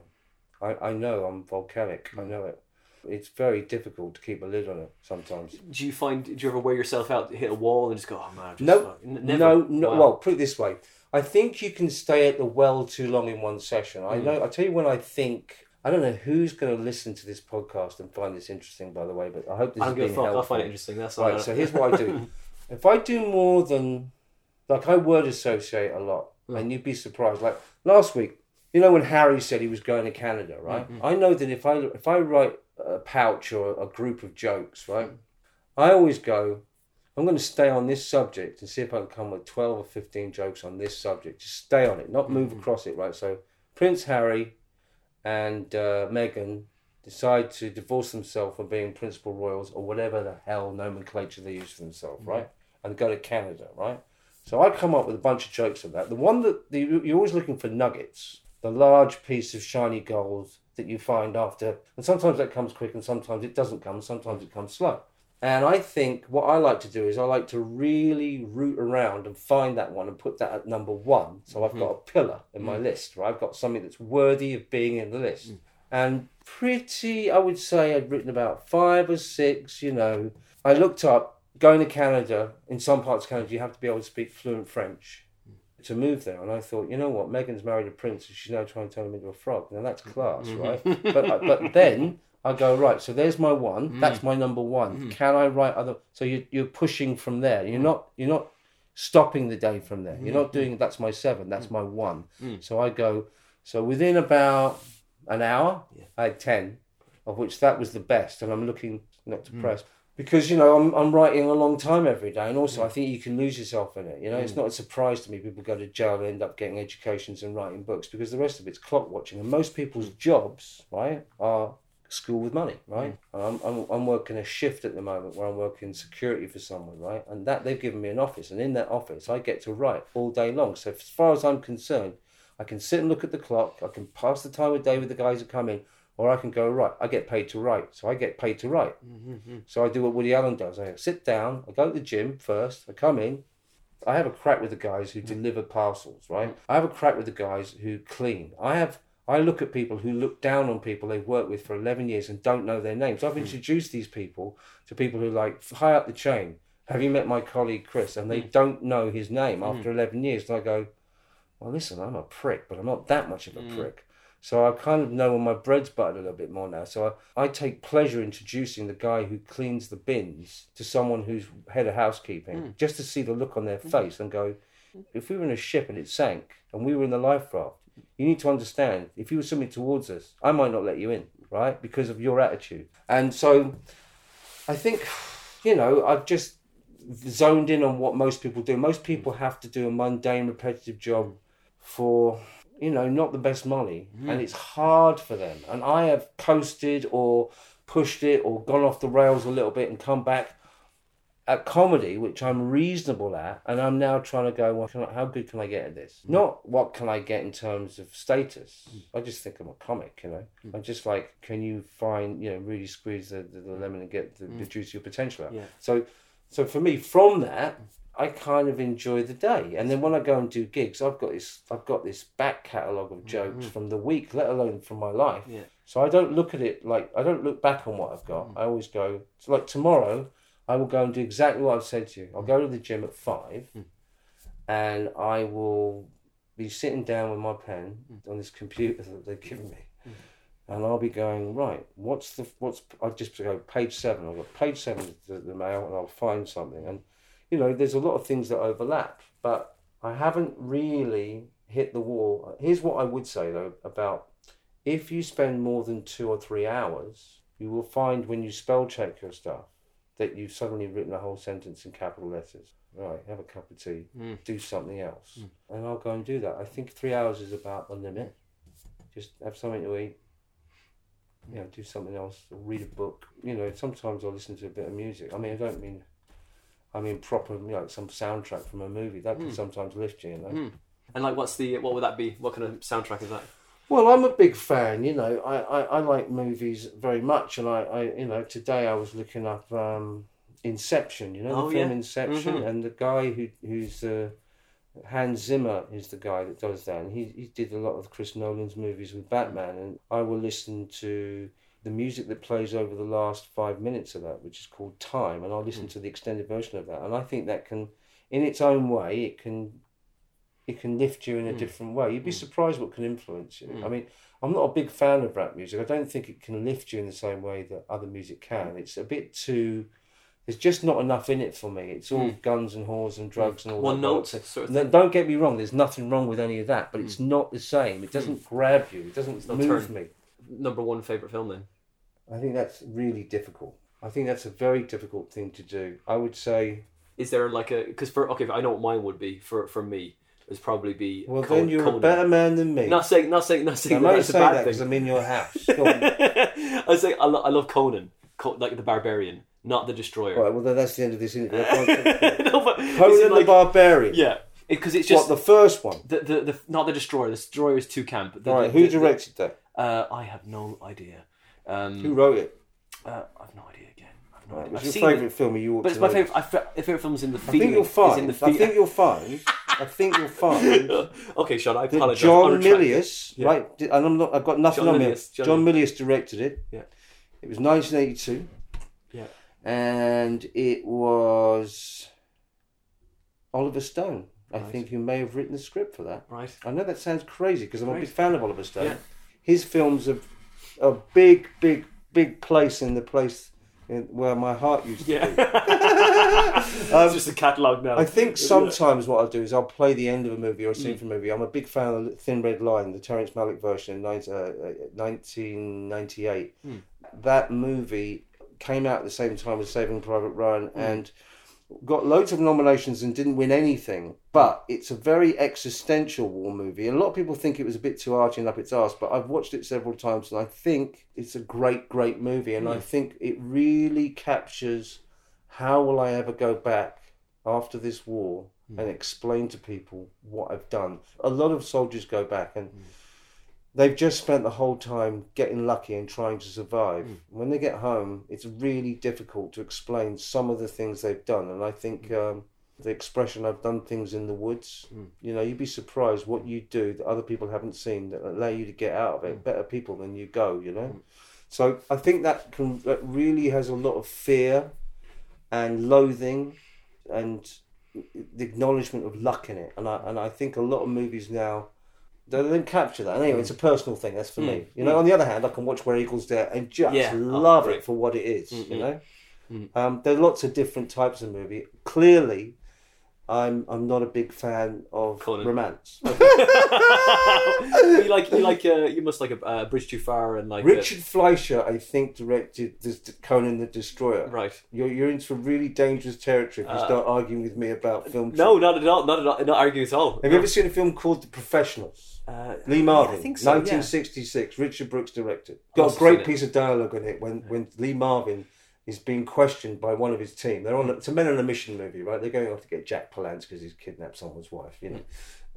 I, I know I'm volcanic. I mm. know it. It's very difficult to keep a lid on it sometimes. Do you find? Do you ever wear yourself out, hit a wall, and just go, "Oh man, I've just No, fuck-" N- never. no, no. Wow. Well, put it this way: I think you can stay at the well too long in one session. Mm. I know. I tell you when I think. I don't know who's going to listen to this podcast and find this interesting, by the way. But I hope this I has don't give a been fuck. helpful. I'll find it interesting. That's all. Right. So here's what I do. if I do more than, like, I word associate a lot, mm. and you'd be surprised. Like last week, you know when Harry said he was going to Canada, right? Mm-hmm. I know that if I if I write a pouch or a group of jokes, right, mm. I always go. I'm going to stay on this subject and see if I can come with 12 or 15 jokes on this subject. Just stay on it, not move mm-hmm. across it, right? So, Prince Harry and uh, Meghan decide to divorce themselves from being principal royals or whatever the hell nomenclature they use for themselves, right? And go to Canada, right? So I come up with a bunch of jokes of that. The one that the, you're always looking for nuggets, the large piece of shiny gold that you find after, and sometimes that comes quick and sometimes it doesn't come, sometimes it comes slow. And I think what I like to do is I like to really root around and find that one and put that at number one. So I've mm-hmm. got a pillar in my mm. list, right? I've got something that's worthy of being in the list. Mm. And pretty, I would say I'd written about five or six, you know. I looked up going to Canada, in some parts of Canada, you have to be able to speak fluent French mm. to move there. And I thought, you know what, Meghan's married a prince and she's now trying to turn him into a frog. Now that's class, mm-hmm. right? but uh, but then I go, right, so there's my one. Mm. That's my number one. Mm. Can I write other so you you're pushing from there. You're mm. not you're not stopping the day from there. You're not doing that's my seven, that's my one. So I go so within about an hour, I had ten. of which that was the best, and I'm looking not depressed. Because you know I'm I'm writing a long time every day, and also I think you can lose yourself in it. You know, it's not a surprise to me people go to jail and end up getting educations and writing books because the rest of it's clock watching, and most people's jobs, right, are school with money, right? Mm. I'm, I'm, I'm working a shift at the moment where I'm working security for someone, right? And that they've given me an office, and in that office, I get to write all day long. So, as far as I'm concerned, I can sit and look at the clock, I can pass the time of day with the guys who come in, or I can go, right, I get paid to write. So, I get paid to write. Mm, mm, so, I do what Woody Allen does I sit down, I go to the gym first, I come in, I have a crack with the guys who deliver parcels, right? I have a crack with the guys who clean. I have I look at people who look down on people they've worked with for 11 years and don't know their names. I've hmm. introduced these people to people who like high up the chain. Have you met my colleague Chris? And they hmm. don't know his name hmm. after 11 years. And I go, well, listen, I'm a prick, but I'm not that much of a prick. So I kind of know when my bread's buttered a little bit more now. So I, I take pleasure introducing the guy who cleans the bins to someone who's head of housekeeping, just to see the look on their face and go, if we were in a ship and it sank and we were in the life raft, you need to understand if you were swimming towards us, I might not let you in, right? Because of your attitude. And so I think, you know, I've just zoned in on what most people do. Most people have to do a mundane, repetitive job for, you know, not the best money. Hmm. And it's hard for them. And I have coasted or pushed it or gone off the rails a little bit and come back at comedy, which I'm reasonable at, and I'm now trying to go, well, can I, how good can I get at this? Mm. Not what can I get in terms of status. Mm. I just think I'm a comic, you know. Mm. I'm just like, can you find, you know, really squeeze the, the, the lemon and get the, the juice of your potential out? Yeah. So, so for me, from that, I kind of enjoy the day, and then when I go and do gigs, I've got this, I've got this back catalogue of jokes mm-hmm. from the week, let alone from my life. Yeah. So I don't look at it like I don't look back on what I've got. I always go. So like tomorrow, I will go and do exactly what I've said to you. I'll go to the gym at five, hmm. and I will be sitting down with my pen hmm. on this computer that they've given me, hmm. and I'll be going right. What's the what's? I just go page seven. I've got page seven of the, the mail, and I'll find something. And you know, there's a lot of things that overlap, but I haven't really hit the wall. Here's what I would say though about if you spend more than two or three hours, you will find when you spell check your stuff that you've suddenly written a whole sentence in capital letters. Right, have a cup of tea, hmm. do something else. Hmm. And I'll go and do that. I think three hours is about the limit. Just have something to eat, you know, do something else, or read a book. You know, sometimes I'll listen to a bit of music. I mean, I don't mean, I mean proper, you know, like some soundtrack from a movie. That can hmm. sometimes lift you, you know. And like, what's the what would that be? What kind of soundtrack is that? Well, I'm a big fan. You know, I, I, I like movies very much, and I, I you know today I was looking up um, Inception. You know Oh, the film yeah. Inception, Mhm. and the guy who who's uh, Hans Zimmer is the guy that does that, and he he did a lot of Chris Nolan's movies with Batman, and I will listen to the music that plays over the last five minutes of that, which is called Time, and I'll listen to the extended version of that, and I think that can, in its own way, it can it can lift you in a mm. different way. You'd be mm. surprised what can influence you. Mm. I mean, I'm not a big fan of rap music. I don't think it can lift you in the same way that other music can. It's a bit too. There's just not enough in it for me. It's all guns and whores and drugs and all One that. note sort of don't get me wrong. There's nothing wrong with any of that, but it's not the same. It doesn't grab you. It doesn't move turn. me. Number one favorite film then? I think that's really difficult. I think that's a very difficult thing to do. I would say. Is there like a because for okay, I know what mine would be for for me. It'd probably be Well, Con- then you're Conan. a better man than me. Not saying, not saying, not saying I'm that only that's a bad that because I'm in your house. I say I, lo- I love Conan, Co- like the barbarian, not the destroyer. Right, well, then that's the end of this interview. Conan no, but is the like, Barbarian. yeah, because it's just What, the first one? the, the the not the destroyer. The destroyer is too camp. The, right, the- who the- directed that? Uh, I have no idea. Um, Who wrote it? uh, I've no idea again. I've no Right, idea. what's I've your favourite it, film you ought but it's my favorite. I, fe- my favorite film is in the I think you'll is find. I think you'll find. I think you'll find okay, Sean. I apologize. John I'll retract it. Milius, Yeah. right? And I'm not. I've got nothing John on. Milius, John John Milius directed it. Yeah. It was 1982. Yeah. And it was Oliver Stone. I Right. think who may have written the script for that. Right. I know that sounds crazy because I'm a big fan of Oliver Stone. Yeah. His films have a big, big, big place in the place in, where my heart used to Yeah. be. Um, it's just a catalogue now. I think sometimes what I'll do is I'll play the end of a movie or a scene mm. from a movie. I'm a big fan of Thin Red Line, the Terrence Malick version in uh, uh, 19, uh, 1998. Mm. that movie came out at the same time as Saving Private Ryan mm. and got loads of nominations and didn't win anything. But hmm. it's a very existential war movie. And a lot of people think it was a bit too arty and up its arse, but I've watched it several times and I think it's a great, great movie. And I hmm. think it really captures how will I ever go back after this war hmm. and explain to people what I've done. A lot of soldiers go back and they've just spent the whole time getting lucky and trying to survive. Hmm. When they get home, it's really difficult to explain some of the things they've done. And I think hmm. um, the expression "I've done things in the woods," hmm. you know, you'd be surprised what you do that other people haven't seen that allow you to get out of it. Better people than you go, you know. So I think that can that really has a lot of fear and loathing and the acknowledgement of luck in it. And I and I think a lot of movies now they don't capture that. And anyway, it's a personal thing. That's for me. You know. On the other hand, I can watch Where Eagles Dare and just Yeah. Oh, love it for what it is. You know. Um, there are lots of different types of movie. Clearly, I'm I'm not a big fan of Conan. romance. you like you like uh, you must like a uh, Bridge Too Far and like uh, Richard Fleischer, I think, directed this Conan the Destroyer. right. You're, you're into really dangerous territory if you Uh, start arguing with me about film. No, not at all. Not at all. Not arguing at all. Have you ever seen a film called The Professionals? Uh, Lee Marvin, I think so, yeah. 1966. Richard Brooks directed. Got a great seen it. piece of dialogue in it when, when Lee Marvin is being questioned by one of his team. They're on. It's a men on a mission movie, right? They're going off to get Jack Palance because he's kidnapped someone's wife, you know.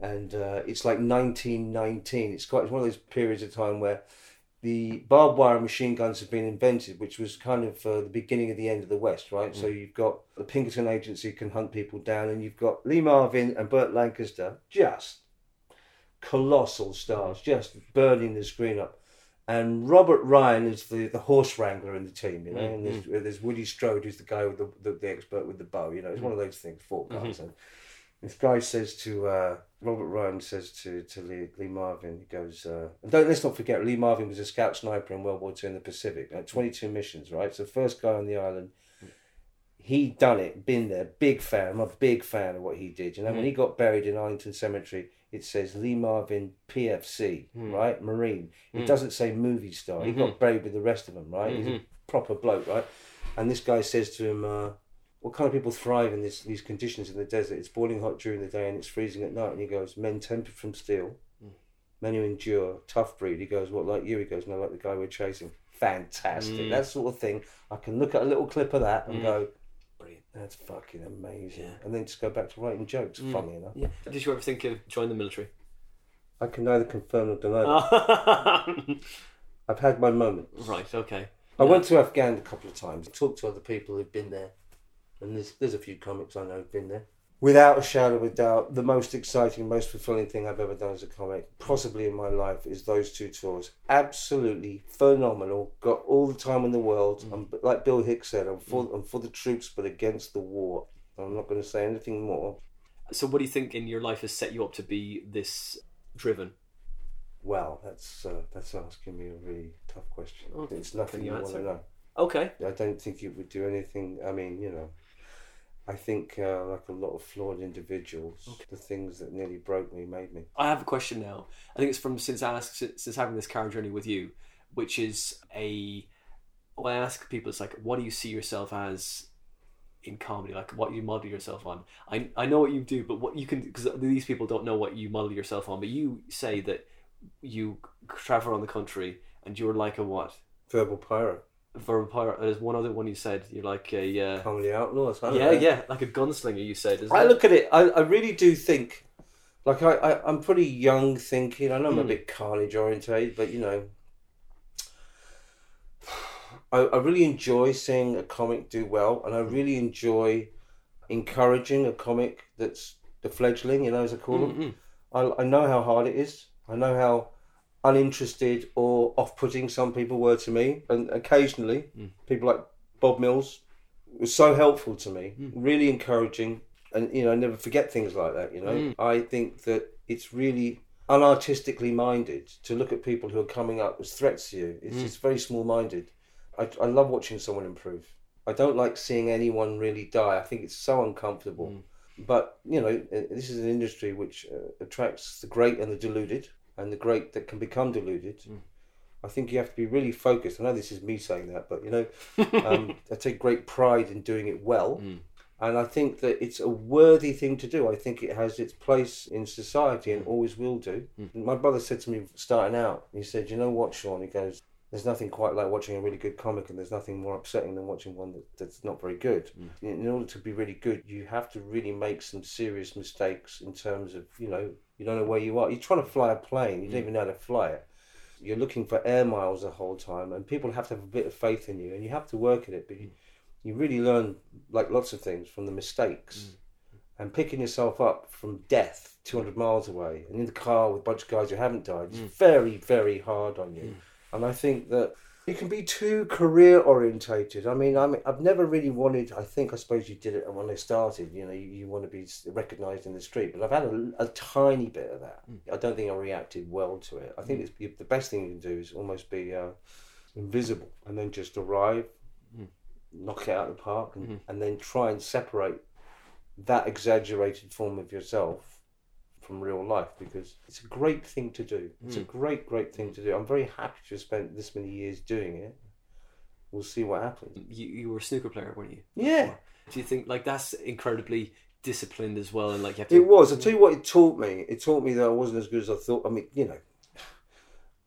And uh, it's like 1919. It's quite it's one of those periods of time where the barbed wire and machine guns have been invented, which was kind of uh, the beginning of the end of the West, right? So you've got the Pinkerton Agency can hunt people down, and you've got Lee Marvin and Burt Lancaster just colossal stars, just burning the screen up. And Robert Ryan is the, the horse wrangler in the team, you know. Mm, and there's, mm. there's Woody Strode, who's the guy with the, the, the expert with the bow, you know. It's one of mm. those things, four mm-hmm. guys. And this guy says to uh, Robert Ryan says to to Lee, Lee Marvin, he goes, uh, and don't let's not forget Lee Marvin was a scout sniper in World War Two in the Pacific, like twenty two missions, right? So first guy on the island. He done it, been there, big fan. I'm a big fan of what he did. You know, when he got buried in Arlington Cemetery, it says Lee Marvin PFC, hmm. right? Marine. It hmm. doesn't say movie star. He got mm-hmm. buried with the rest of them, right? He's a mm-hmm. proper bloke, right? And this guy says to him, uh, what kind of people thrive in this, these conditions in the desert? It's boiling hot during the day and it's freezing at night. And he goes, men tempered from steel, hmm. men who endure, tough breed. He goes, what, like you? He goes, no, like the guy we're chasing. Fantastic. That sort of thing. I can look at a little clip of that and go, Brilliant. That's fucking amazing. And then just go back to writing jokes, mm. funny enough. Yeah. Did you ever think of joining the military? I can neither confirm nor deny that. I've had my moments. right. Okay. I went to Afghan a couple of times, talked to other people who've been there, and there's there's a few comics I know who've been there. Without a shadow of a doubt, the most exciting, most fulfilling thing I've ever done as a comic, possibly in my life, is those two tours. Absolutely phenomenal. Got all the time in the world. I'm, like Bill Hicks said, I'm for, I'm for the troops, but against the war. I'm not going to say anything more. So, what do you think in your life has set you up to be this driven? Well, that's uh, that's asking me a really tough question. it's nothing you you, want to know. Okay. I don't think it would do anything. I mean, you know, I think uh, like a lot of flawed individuals, the things that nearly broke me made me. I have a question now. I think it's from since I asked since having this car journey with you, which is a. When I ask people, it's like, what do you see yourself as in comedy? Like, what you model yourself on? I I know what you do, but what you can because these people don't know what you model yourself on. But you say that you travel around the country and you're like a what? Verbal pirate, Verbal pirate. There's one other one you said. You're like a uh, comedy outlaws. I don't yeah, know. yeah, like a gunslinger. You said. Isn't I it? look at it. I, I really do think, like I, I I'm pretty young thinking. I know I'm a hmm. bit carnage orientated, but you know, I, I really enjoy seeing a comic do well, and I really enjoy encouraging a comic that's the fledgling. You know, as I call hmm, them. Hmm. I, I know how hard it is. I know how uninterested or off-putting some people were to me, and occasionally hmm. people like Bob Mills was so helpful to me, hmm. really encouraging, and you know, I never forget things like that. You know, hmm. I think that it's really unartistically minded to look at people who are coming up as threats to you. It's just very small-minded. I, I love watching someone improve. I don't like seeing anyone really die. I think it's so uncomfortable. But you know, uh, this is an industry which uh, attracts the great and the deluded, and the great that can become deluded. Mm. I think you have to be really focused. I know this is me saying that, but you know, um, I take great pride in doing it well. Mm. And I think that it's a worthy thing to do. I think it has its place in society and mm. always will do. My brother said to me starting out, he said, You know what, Sean? He goes, There's nothing quite like watching a really good comic, and there's nothing more upsetting than watching one that, that's not very good. In order to be really good, you have to really make some serious mistakes in terms of, you know, you don't know where you are. You're trying to fly a plane, you don't mm. even know how to fly it you're looking for air miles the whole time, and people have to have a bit of faith in you, and you have to work at it. But you, mm. you really learn like lots of things from the mistakes, mm. and picking yourself up from death 200 miles away, and in the car with a bunch of guys who haven't died. It's very, very hard on you, and I think that. You can be too career orientated. I mean, I mean, I've never really wanted. I think I suppose you did it when I started. You know, you, you want to be recognised in the street, but I've had a, a tiny bit of that. Hmm. I don't think I reacted well to it. I think hmm. it's the best thing you can do is almost be uh, invisible and then just arrive, hmm. knock it out of the park, and, and then try and separate that exaggerated form of yourself from real life because it's a great thing to do. It's a hmm. great, great thing to do. I'm very happy to have spent this many years doing it. We'll see what happens. You, you were a snooker player, weren't you? Yeah, Do you think like that's incredibly disciplined as well, and like you have to? it was. I'll tell you what it taught me. It taught me that I wasn't as good as I thought. I mean, you know,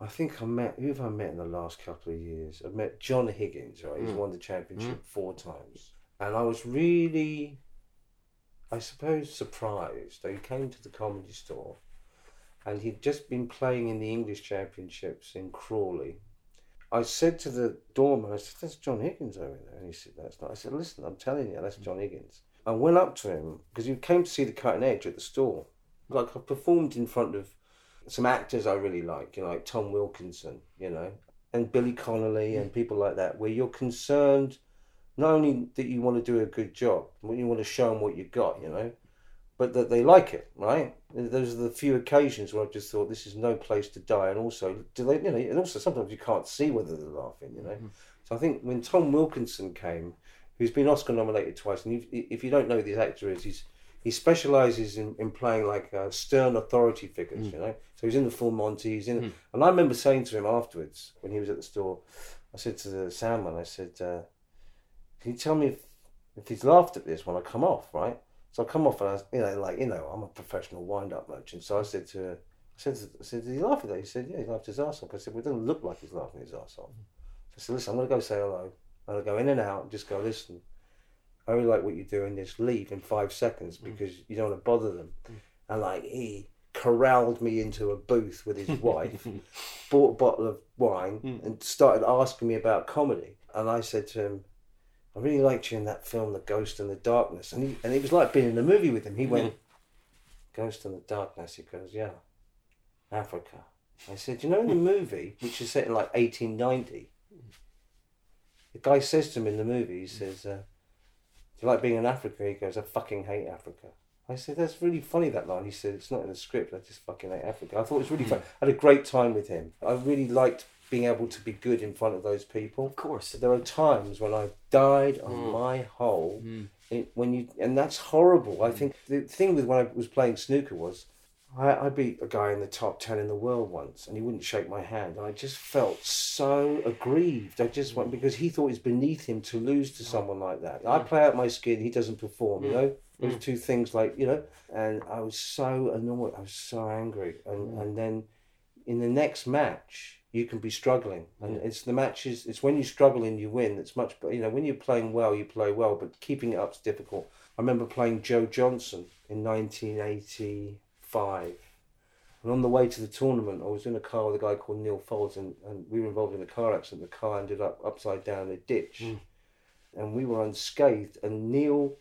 I think I met, who have I met in the last couple of years? I've met John Higgins, right? He's hmm. won the championship hmm. four times. And I was really, I suppose, surprised. He came to the comedy store and he'd just been playing in the English championships in Crawley. I said to the doorman, I said, that's John Higgins over there. And he said, that's not. I said, listen, I'm telling you, that's John Higgins. I went up to him because he came to see the cutting edge at the store. Like I performed in front of some actors I really like, you know, like Tom Wilkinson, you know, and Billy Connolly and people like that, where you're concerned not only that you want to do a good job, but you want to show them what you got, you know, but that they like it, right? Those are the few occasions where I've just thought this is no place to die, and also do they, you know, and also sometimes you can't see whether they're laughing, you know. So I think when Tom Wilkinson came, who's been Oscar nominated twice, and if, if you don't know who this actor is, he's he specialises in, in playing like uh, stern authority figures, you know. So he's in the Full Monty, he's in, and I remember saying to him afterwards when he was at the store, I said to the soundman, I said, uh, "Can you tell me if if he's laughed at this when I come off, right?" So I come off and I, was, you know, like you know, I'm a professional wind-up merchant, so I said to, I said, I said, did he laugh at that? He said, yeah, he laughed his ass off. I said, well, it doesn't look like he's laughing his ass off. So I said, listen, I'm gonna go say hello. I'm gonna go in and out and just go listen. I really like what you're doing. Just leave in five seconds mm. because you don't want to bother them. Mm. And like he corralled me into a booth with his wife, bought a bottle of wine, mm. and started asking me about comedy. And I said to him, I really liked you in that film, The Ghost and the Darkness. And he, and it was like being in a movie with him. He went, Ghost and the Darkness. He goes, Yeah, Africa. I said, You know, in the movie, which is set in like 1890, the guy says to him in the movie, He says, uh, Do you like being in Africa? He goes, I fucking hate Africa. I said, That's really funny, that line. He said, It's not in the script. I just fucking hate Africa. I thought it was really fun. I had a great time with him. I really liked being able to be good in front of those people. Of course. There are times when I've died on mm. my hole. Mm. It, when you and that's horrible. I mm. think the thing with when I was playing snooker was I, I beat a guy in the top ten in the world once, and he wouldn't shake my hand. And I just felt so aggrieved. I just went because he thought it's beneath him to lose to oh. someone like that. I play out my skin. He doesn't perform. You know, those two things like you know. And I was so annoyed. I was so angry. And and then in the next match you can be struggling. And it's the matches it's when you struggle and you win that's much better you know when you're playing well you play well but keeping it up's difficult. I remember playing joe johnson in 1985 and on the way to the tournament i was in a car with a guy called Neil Foulds and, and we were involved in a car accident. The car ended up upside down in a ditch. Hmm. And we were unscathed and neil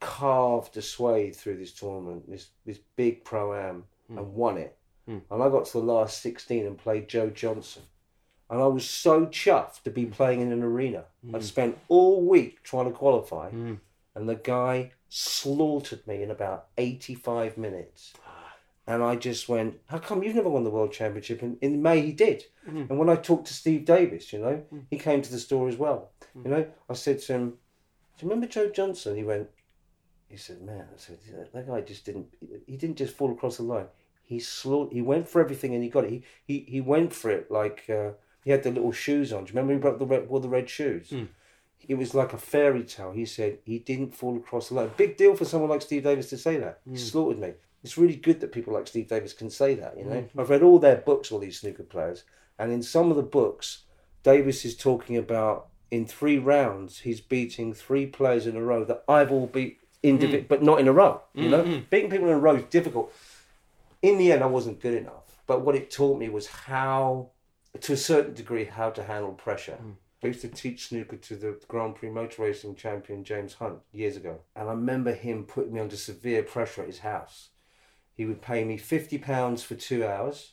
carved a swathe through this tournament this this big pro-am hmm. and won it Hmm. and I got to the last 16 and played Joe Johnson. And I was so chuffed to be playing in an arena. I'd hmm. spent all week trying to qualify, hmm. and the guy slaughtered me in about 85 minutes. Ah. And I just went, How come you've never won the World Championship? And in May, he did. And when I talked to Steve Davis, you know, he came to the store as well. You know, I said to him, Do you remember Joe Johnson? He went, He said, Man, I said, that guy just didn't, he didn't just fall across the line he slaughtered, he went for everything and he got it. He he, he went for it like uh, he had the little shoes on. Do you remember he brought the red, wore the red shoes? Hmm. It was like a fairy tale. He said he didn't fall across the line. Big deal for someone like Steve Davis to say that. He hmm. slaughtered me. It's really good that people like Steve Davis can say that. You know, hmm. I've read all their books, all these snooker players, and in some of the books, Davis is talking about in three rounds he's beating three players in a row that I've all beat individual, but not in a row. You know, beating people in a row is difficult. In the end, I wasn't good enough, but what it taught me was how, to a certain degree, how to handle pressure. Hmm. I used to teach snooker to the Grand Prix motor racing champion James Hunt years ago, and I remember him putting me under severe pressure at his house. He would pay me fifty pounds for two hours,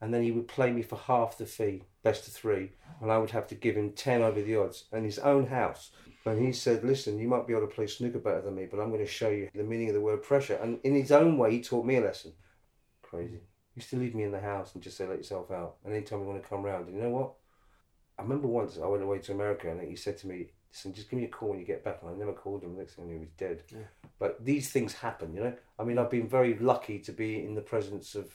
and then he would play me for half the fee, best of three, and I would have to give him ten over the odds in his own house. And he said, "Listen, you might be able to play snooker better than me, but I'm going to show you the meaning of the word pressure." And in his own way, he taught me a lesson. Crazy. He used to leave me in the house and just say, "Let yourself out." And anytime you want to come round, and you know what? I remember once I went away to America and he said to me, "Listen, just give me a call when you get back." And I never called him. Next thing I knew, he was dead. But these things happen, you know. I mean, I've been very lucky to be in the presence of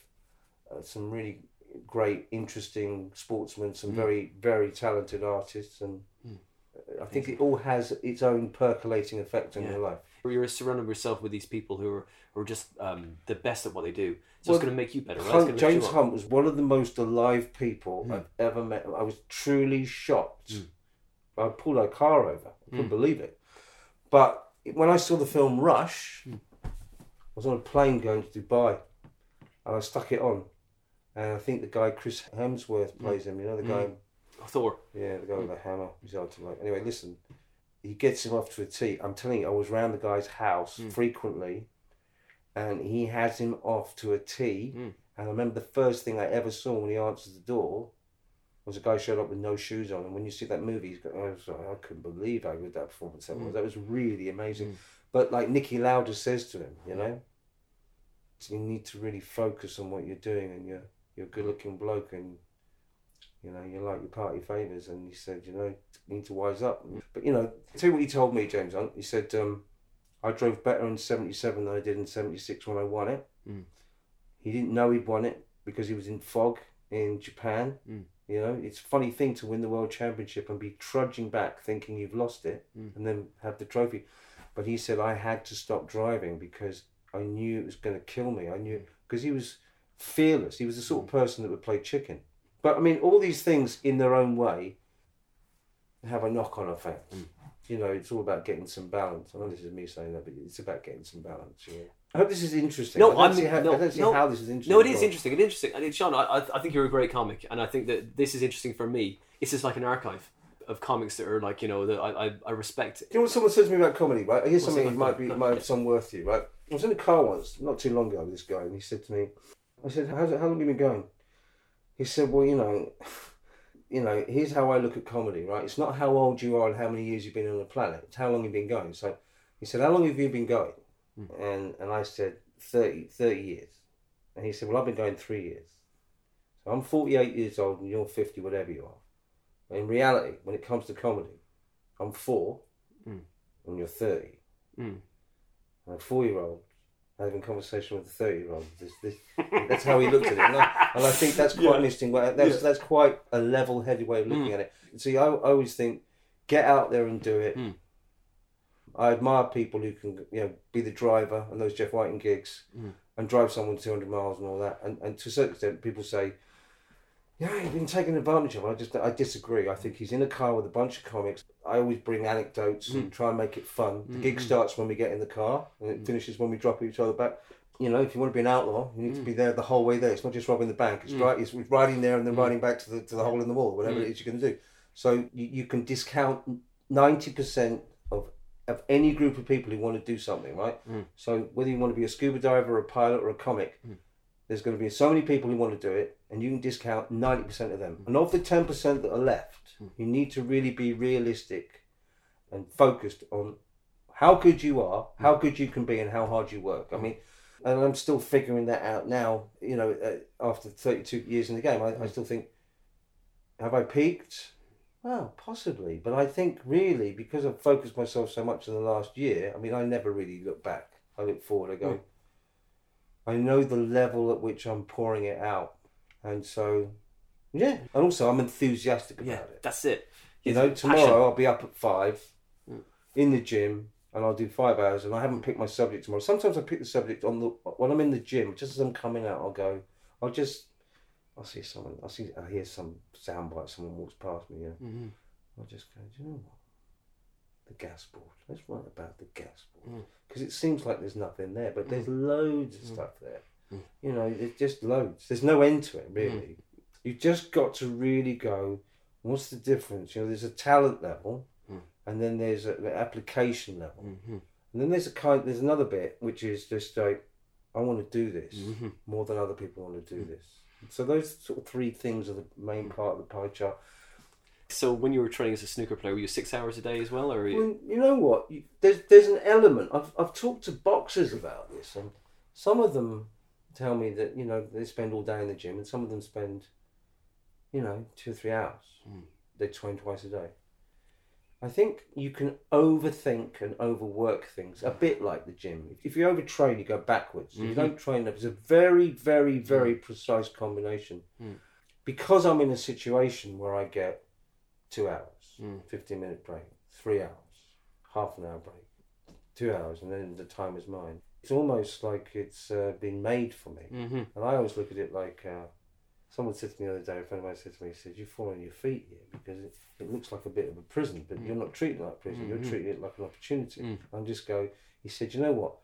uh, some really great, interesting sportsmen, some very, very talented artists, and uh, I think it all has its own percolating effect on Yeah. your life. You're surrounding yourself with these people who are, who are just um, the best at what they do. So Well, it's going to make you better, right? Hunt, gonna you James. Hunt was one of the most alive people Hmm. I've ever met. I was truly shocked. I pulled a car over. I Hmm. couldn't believe it. But when I saw the film Rush, Hmm. I was on a plane going to Dubai, and I stuck it on. And I think the guy Chris Hemsworth Hmm. plays him. You know the guy. Thor. Yeah, the guy with the hammer. He's hard to like. Anyway, listen. He gets him off to a tee. I'm telling you, I was round the guy's house hmm. frequently, and he has him off to a tee. Hmm. And I remember the first thing I ever saw when he answered the door was a guy showed up with no shoes on. And when you see that movie, he's got, I, like, I couldn't believe how good that performance that was. Hmm. That was really amazing. But like Niki Lauda says to him, you know, you need to really focus on what you're doing, and you're you're a good-looking bloke, and you know, you like your party favours, and he said, you know, you need to wise up. But you know, tell you what he told me, James Hunt. He said, um, I drove better in '77 than I did in '76 when I won it. Mm. He didn't know he'd won it because he was in fog in Japan. Mm. You know, it's a funny thing to win the world championship and be trudging back thinking you've lost it mm. and then have the trophy. But he said, I had to stop driving because I knew it was going to kill me. I knew, because he was fearless. He was the sort of person that would play chicken. But I mean, all these things in their own way have a knock on effect. Mm. You know, it's all about getting some balance. I know this is me saying that, but it's about getting some balance. Yeah. I hope this is interesting. No, I don't I'm see how, no, I don't see no, how this is interesting. No, it is interesting. It's interesting. And Sean, I, I- I think you're a great comic, and I think that this is interesting for me. It's just like an archive of comics that are like you know that I I, I respect. Do you know what someone says to me about comedy, right? Here's something that might be that? might have some worth to you, right? I was in a car once, not too long ago, with this guy, and he said to me, I said, How's it, how long have you been going? He said, Well, you know, you know, here's how I look at comedy, right? It's not how old you are and how many years you've been on the planet, it's how long you've been going. So he said, How long have you been going? And and I said, 30, 30 years. And he said, Well, I've been going three years. So I'm 48 years old and you're 50, whatever you are. In reality, when it comes to comedy, I'm four and you're 30. Mm. And a four year old having a conversation with a 30 year old. This, this, that's how he looked at it. And I, and I think that's quite an interesting way. That's, that's quite a level headed way of looking mm. at it. See, I, I always think get out there and do it. Mm. I admire people who can, you know, be the driver and those Jeff Whiting gigs mm. and drive someone 200 miles and all that. And, and to a certain extent, people say, yeah, he's been taken advantage of. I just, I disagree. I think he's in a car with a bunch of comics. I always bring anecdotes and mm. try and make it fun. The gig mm-hmm. starts when we get in the car and it mm. finishes when we drop each other back. You know, if you want to be an outlaw, you need to be mm. there the whole way there. It's not just robbing the bank. It's right. It's riding there and then riding back to the to the hole in the wall, whatever it is you're going to do. So you, you can discount ninety percent of of any group of people who want to do something, right? So whether you want to be a scuba diver, a pilot, or a comic, there's going to be so many people who want to do it, and you can discount 90% of them. And of the 10% that are left, hmm. you need to really be realistic and focused on how good you are, how hmm. good you can be, and how hard you work. I hmm. mean, and I'm still figuring that out now, you know, uh, after 32 years in the game. I, I still think, have I peaked? Well, possibly. But I think really, because I've focused myself so much in the last year, I mean, I never really look back. I look forward. I go, I know the level at which I'm pouring it out, and so yeah. And also, I'm enthusiastic about Yeah, it. that's it. You It's know, passion. tomorrow I'll be up at five Mm. in the gym and I'll do five hours and I haven't picked my subject tomorrow. Sometimes I pick the subject on the when I'm in the gym, just as I'm coming out, I'll go, I'll just, I'll see someone, I'll see, I hear some soundbite, someone walks past me, yeah. Mhm. I'll just go, do you know what? The gas board. Let's write about the gas board. Mm. Because it seems like there's nothing there, but there's loads of Mm. stuff there. Mm. You know, there's just loads. There's no end to it, really. You've just got to really go, what's the difference? You know, there's a talent level, Mm. and then there's an application level. Mhm. And then there's a kind, there's another bit, which is just like, I want to do this Mhm. more than other people want to do Mm. this. So those sort of three things are the main part of the pie chart. So when you were training as a snooker player, were you six hours a day as well, or you... Well, you know what? You, there's there's an element. I've I've talked to boxers about this, and some of them tell me that you know they spend all day in the gym, and some of them spend, you know, two or three hours. Mm. They train twice a day. I think you can overthink and overwork things a bit like the gym. If you overtrain, you go backwards. If you Mhm. don't train enough, it's a very, very, very precise combination. Mm. Because I'm in a situation where I get two hours, Mm. 15 minute break, three hours, half an hour break, two hours, and then the time is mine. It's almost like it's uh, been made for me. Mhm. And I always look at it like uh, someone said to me the other day, a friend of mine said to me, he said, You fall on your feet here because it, it looks like a bit of a prison, but you're not treating it like prison, Mhm. you're treating it like an opportunity. Mm. And just go, he said, You know what?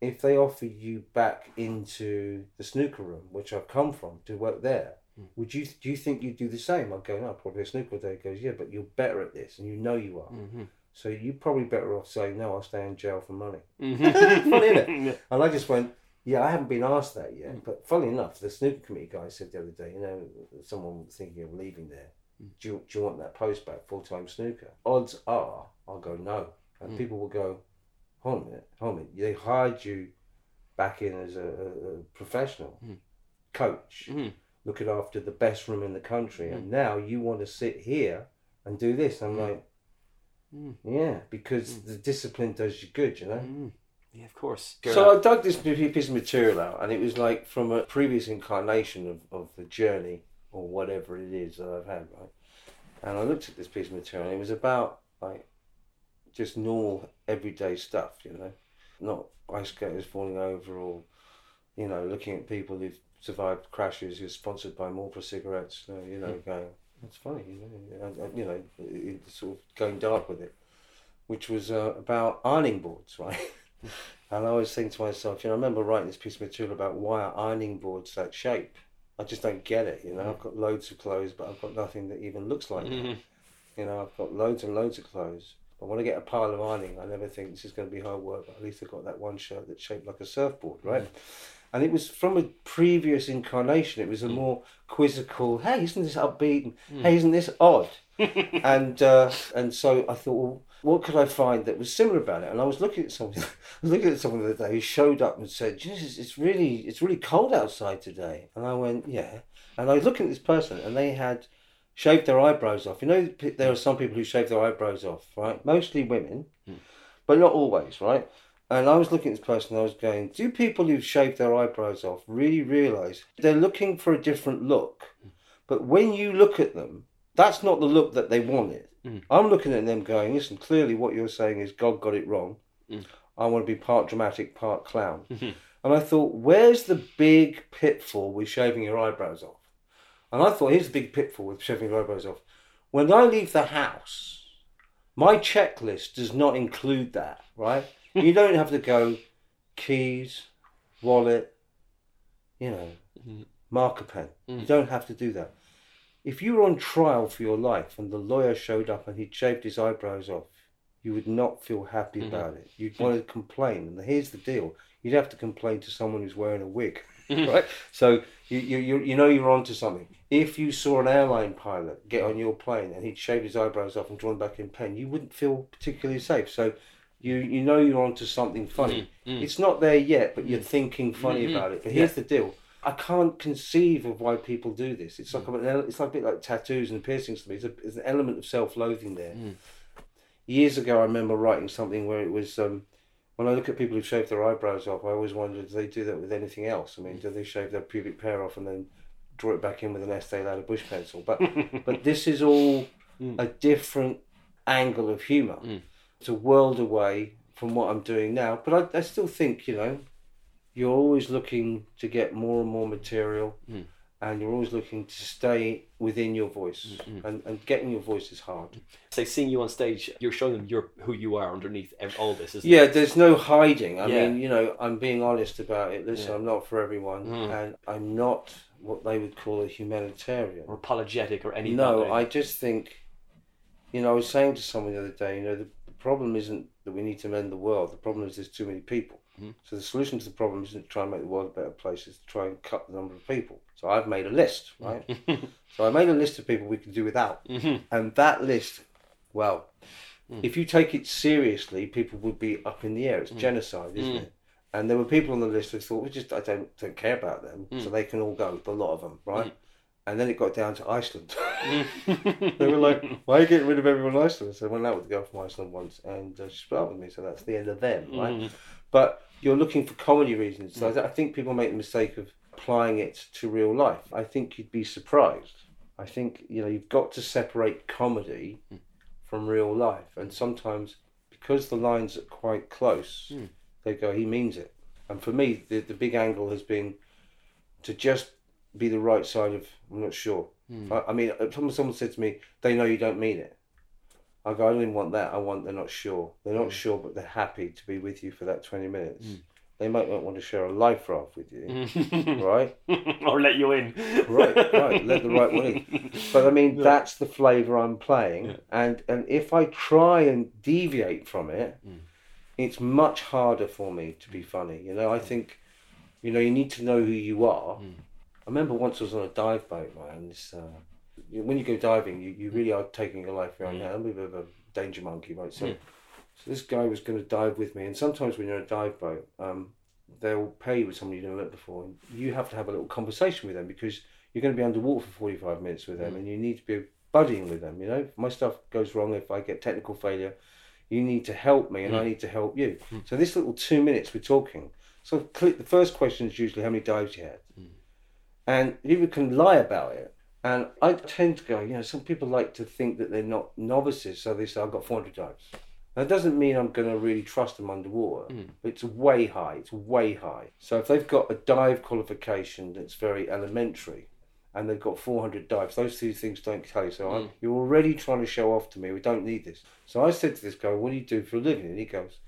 If they offer you back into the snooker room, which I've come from, to work there, Mm. would you do you think you'd do the same? I'd go, No, probably a snooker day. He goes, Yeah, but you're better at this and you know you are. So you're probably better off saying, No, I'll stay in jail for money. Funny, isn't Yeah. And I just went, yeah, I haven't been asked that yet. Mm. But funnily enough, the snooker committee guy said the other day, you know, someone thinking of leaving there. Mm. Do, you, do you want that post back, full time snooker? Odds are, I'll go no. And Mm. people will go, hold on a minute, hold on a minute. They hired you back in as a, a, professional Mm. coach, looking after the best room in the country. And now you want to sit here and do this. I'm like, Mm. yeah, because Mm. the discipline does you good, you know? Mhm. Yeah, of course. So I dug this piece of material out, and it was like from a previous incarnation of, of the journey or whatever it is that I've had, right? And I looked at this piece of material, and it was about like just normal everyday stuff, you know, not ice skaters falling over or you know looking at people who've survived crashes who're sponsored by Marlboro cigarettes, you know, going that's funny, you know, you know, it, it sort of going dark with it, which was uh, about ironing boards, right? And I always think to myself, you know, I remember writing this piece of material about why are ironing boards that shape. I just don't get it, you know. I've got loads of clothes, but I've got nothing that even looks like that. Mhm. You know, I've got loads and loads of clothes. But when I get a pile of ironing, I never think this is going to be hard work. But at least I've got that one shirt that's shaped like a surfboard, right? And it was from a previous incarnation. It was a hmm. more quizzical, hey, isn't this upbeat? And, Hey, isn't this odd? and uh, and so I thought, well, what could I find that was similar about it? And I was looking at something, I was looking at someone the other day who showed up and said, Jesus, it's really it's really cold outside today. And I went, yeah. And I was looking at this person, and they had shaved their eyebrows off. You know, there are some people who shave their eyebrows off, right? Mostly women, hmm. but not always, right? And I was looking at this person, I was going, do people who shave their eyebrows off really realise they're looking for a different look? But when you look at them, that's not the look that they wanted. Mm. I'm looking at them going, listen, clearly what you're saying is God got it wrong. Mm. I want to be part dramatic, part clown. Mhm. And I thought, where's the big pitfall with shaving your eyebrows off? And I thought, here's the big pitfall with shaving your eyebrows off. When I leave the house, my checklist does not include that, right? You don't have to go keys, wallet, you know, Mhm. marker pen. You Mm. don't have to do that. If you were on trial for your life and the lawyer showed up and he'd shaved his eyebrows off, you would not feel happy Mhm. about it. You'd want to complain. And here's the deal you'd have to complain to someone who's wearing a wig, right? So you, you, you, you know you're onto something. If you saw an airline pilot get on your plane and he'd shaved his eyebrows off and drawn back in pen, you wouldn't feel particularly safe. So you, you know you're onto something funny. Mm, mm. It's not there yet, but you're thinking funny Mhm. about it. But here's the deal. I can't conceive of why people do this. It's like an, it's like a bit like tattoos and piercings to me. It's, a, it's an element of self-loathing there. Mm. Years ago, I remember writing something where it was um, when I look at people who shave their eyebrows off, I always wonder do they do that with anything else? I mean, do they shave their pubic hair off and then draw it back in with an Estee Lauder bush pencil? But but this is all a different angle of humour. It's a world away from what I'm doing now, but I, I still think you know you're always looking to get more and more material. Mm. And you're always looking to stay within your voice, mm, mm. and, and getting your voice is hard. Say, seeing you on stage, you're showing them you're who you are underneath all this, isn't it? Yeah, there's no hiding. I Yeah. mean, you know, I'm being honest about it. Listen, Yeah. I'm not for everyone, Mm. and I'm not what they would call a humanitarian. Or apologetic or anything. No, I just think, you know, I was saying to someone the other day, you know, the problem isn't that we need to mend the world. The problem is there's too many people. Mhm. So the solution to the problem isn't to try and make the world a better place. It's to try and cut the number of people. So I've made a list, right? so I made a list of people we can do without, Mhm. and that list, well, Mm. if you take it seriously, people would be up in the air. It's genocide, isn't Mm. it? And there were people on the list who thought, we just I don't don't care about them, Mm. so they can all go. A lot of them, right? And then it got down to Iceland. Mm. they were like, "Why are you getting rid of everyone in Iceland?" So I went out with a girl from Iceland once, and uh, she split up with me. So that's the end of them, right? Mhm. But you're looking for comedy reasons. So I I think people make the mistake of applying it to real life. I think you'd be surprised. I think you know you've got to separate comedy from real life, and sometimes because the lines are quite close, Mm. they go, "He means it." And for me, the the big angle has been to just be the right side of. I'm not sure. Mm. I, I mean, if someone someone said to me, "They know you don't mean it." I go, I don't even want that. I want they're not sure. They're not sure, but they're happy to be with you for that 20 minutes. Mm. They might not want to share a life raft with you, Mm. right? or let you in. Right, right. Let the right one in. But I mean, that's the flavour I'm playing. Yeah. And, and if I try and deviate from it, Mm. it's much harder for me to be funny. You know, I think, you know, you need to know who you are. I remember once I was on a dive boat, right, and this, uh, when you go diving, you, you really are taking your life in your own Mm. hand. I'm a bit of a danger monkey, right? So, Mm. so this guy was going to dive with me, and sometimes when you're on a dive boat, um, they'll pay you with someone you've never met before, and you have to have a little conversation with them because you're going to be underwater for 45 minutes with them, Mm. and you need to be buddying with them. You know, if my stuff goes wrong, if I get technical failure, you need to help me, and I Mm. need to help you. Mm. So this little two minutes we're talking. So click, the first question is usually how many dives you had, Mm. And people can lie about it. And I tend to go, you know, some people like to think that they're not novices, so they say I've got 400 dives. That doesn't mean I'm going to really trust them underwater. Mm. It's way high. It's way high. So if they've got a dive qualification that's very elementary, and they've got 400 dives, those two things don't tell you. So I'm, Mm. you're already trying to show off to me. We don't need this. So I said to this guy, "What do you do for a living?" And he goes,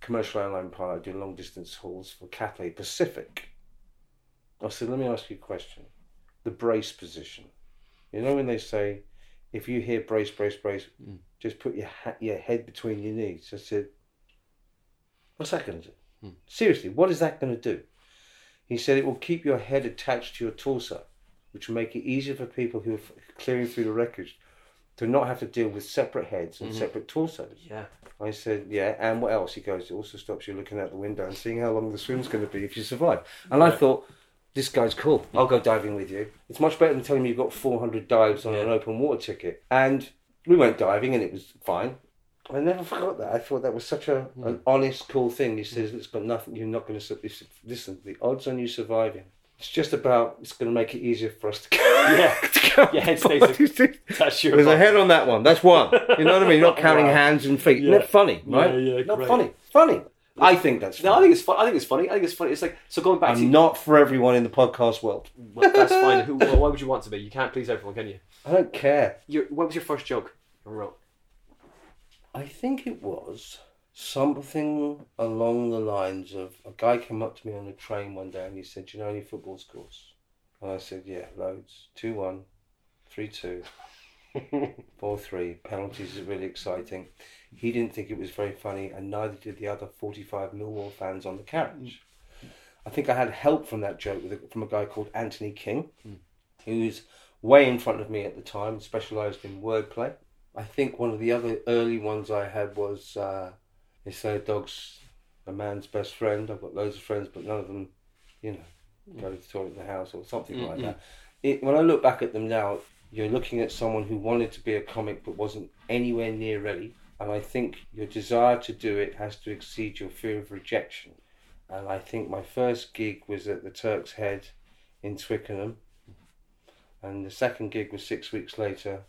"Commercial airline pilot, I do long distance hauls for Cathay Pacific." I said, "Let me ask you a question. The brace position. You know when they say, if you hear brace, brace, brace, Mm. just put your ha- your head between your knees." I said, "What's that going to do? Mm. Seriously, what is that going to do?" He said, "It will keep your head attached to your torso." which will make it easier for people who are clearing through the wreckage to not have to deal with separate heads and Mhm. separate torsos. Yeah. I said, yeah, and what else? He goes, it also stops you looking out the window and seeing how long the swim's going to be if you survive. And I thought, this guy's cool. I'll go diving with you. It's much better than telling me you've got 400 dives on Yeah. an open water ticket. And we went diving and it was fine. I never forgot that. I thought that was such a, hmm. an honest, cool thing. He says, it's got nothing, you're not going to, listen, the odds on you surviving, it's just about, it's going to make it easier for us to go. Yeah. to go Your head stays- That's your There's a head on that one. That's one. You know what I mean? Not counting Wow. hands and feet. Yeah. Not funny, right? Yeah, yeah, Not great. funny. Funny. I think that's No, I think it's fun. I think it's funny. I think it's funny. It's like so going back I'm to not for everyone in the podcast world. well, that's fine. Who? Well, why would you want to be? You can't please everyone, can you? I don't care. Your, what was your first joke you wrote? I think it was something along the lines of a guy came up to me on the train one day and he said, "Do you know any football scores?" And I said, "Yeah, loads. Two one, three two, four three. Penalties is really exciting." He didn't think it was very funny, and neither did the other forty-five Millwall fans on the carriage. I think I had help from that joke with a, from a guy called Anthony King, who's way in front of me at the time, specialised in wordplay. I think one of the other early ones I had was uh, they say a dog's a man's best friend. I've got loads of friends, but none of them, you know, go to the toilet in the house or something like Mm-mm. that. It, when I look back at them now, you're looking at someone who wanted to be a comic but wasn't anywhere near ready. And I think your desire to do it has to exceed your fear of rejection. And I think my first gig was at the Turk's Head in Twickenham. And the second gig was six weeks later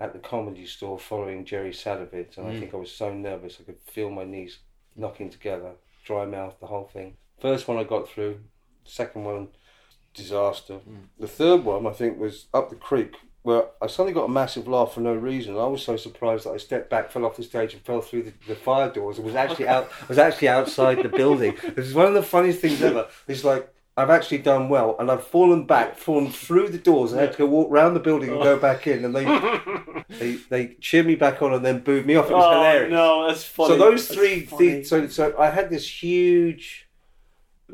at the comedy store following Jerry Sadowitz. And I mm. think I was so nervous I could feel my knees knocking together, dry mouth, the whole thing. First one I got through, second one, disaster. Mm. The third one I think was up the creek where I suddenly got a massive laugh for no reason. I was so surprised that I stepped back, fell off the stage, and fell through the, the fire doors. and was actually out. I was actually outside the building. This is one of the funniest things ever. It's like I've actually done well, and I've fallen back, fallen through the doors, and had to go walk round the building and go oh. back in. And they they they cheered me back on and then booed me off. It was oh hilarious. no, that's funny. So those That's three, so so I had this huge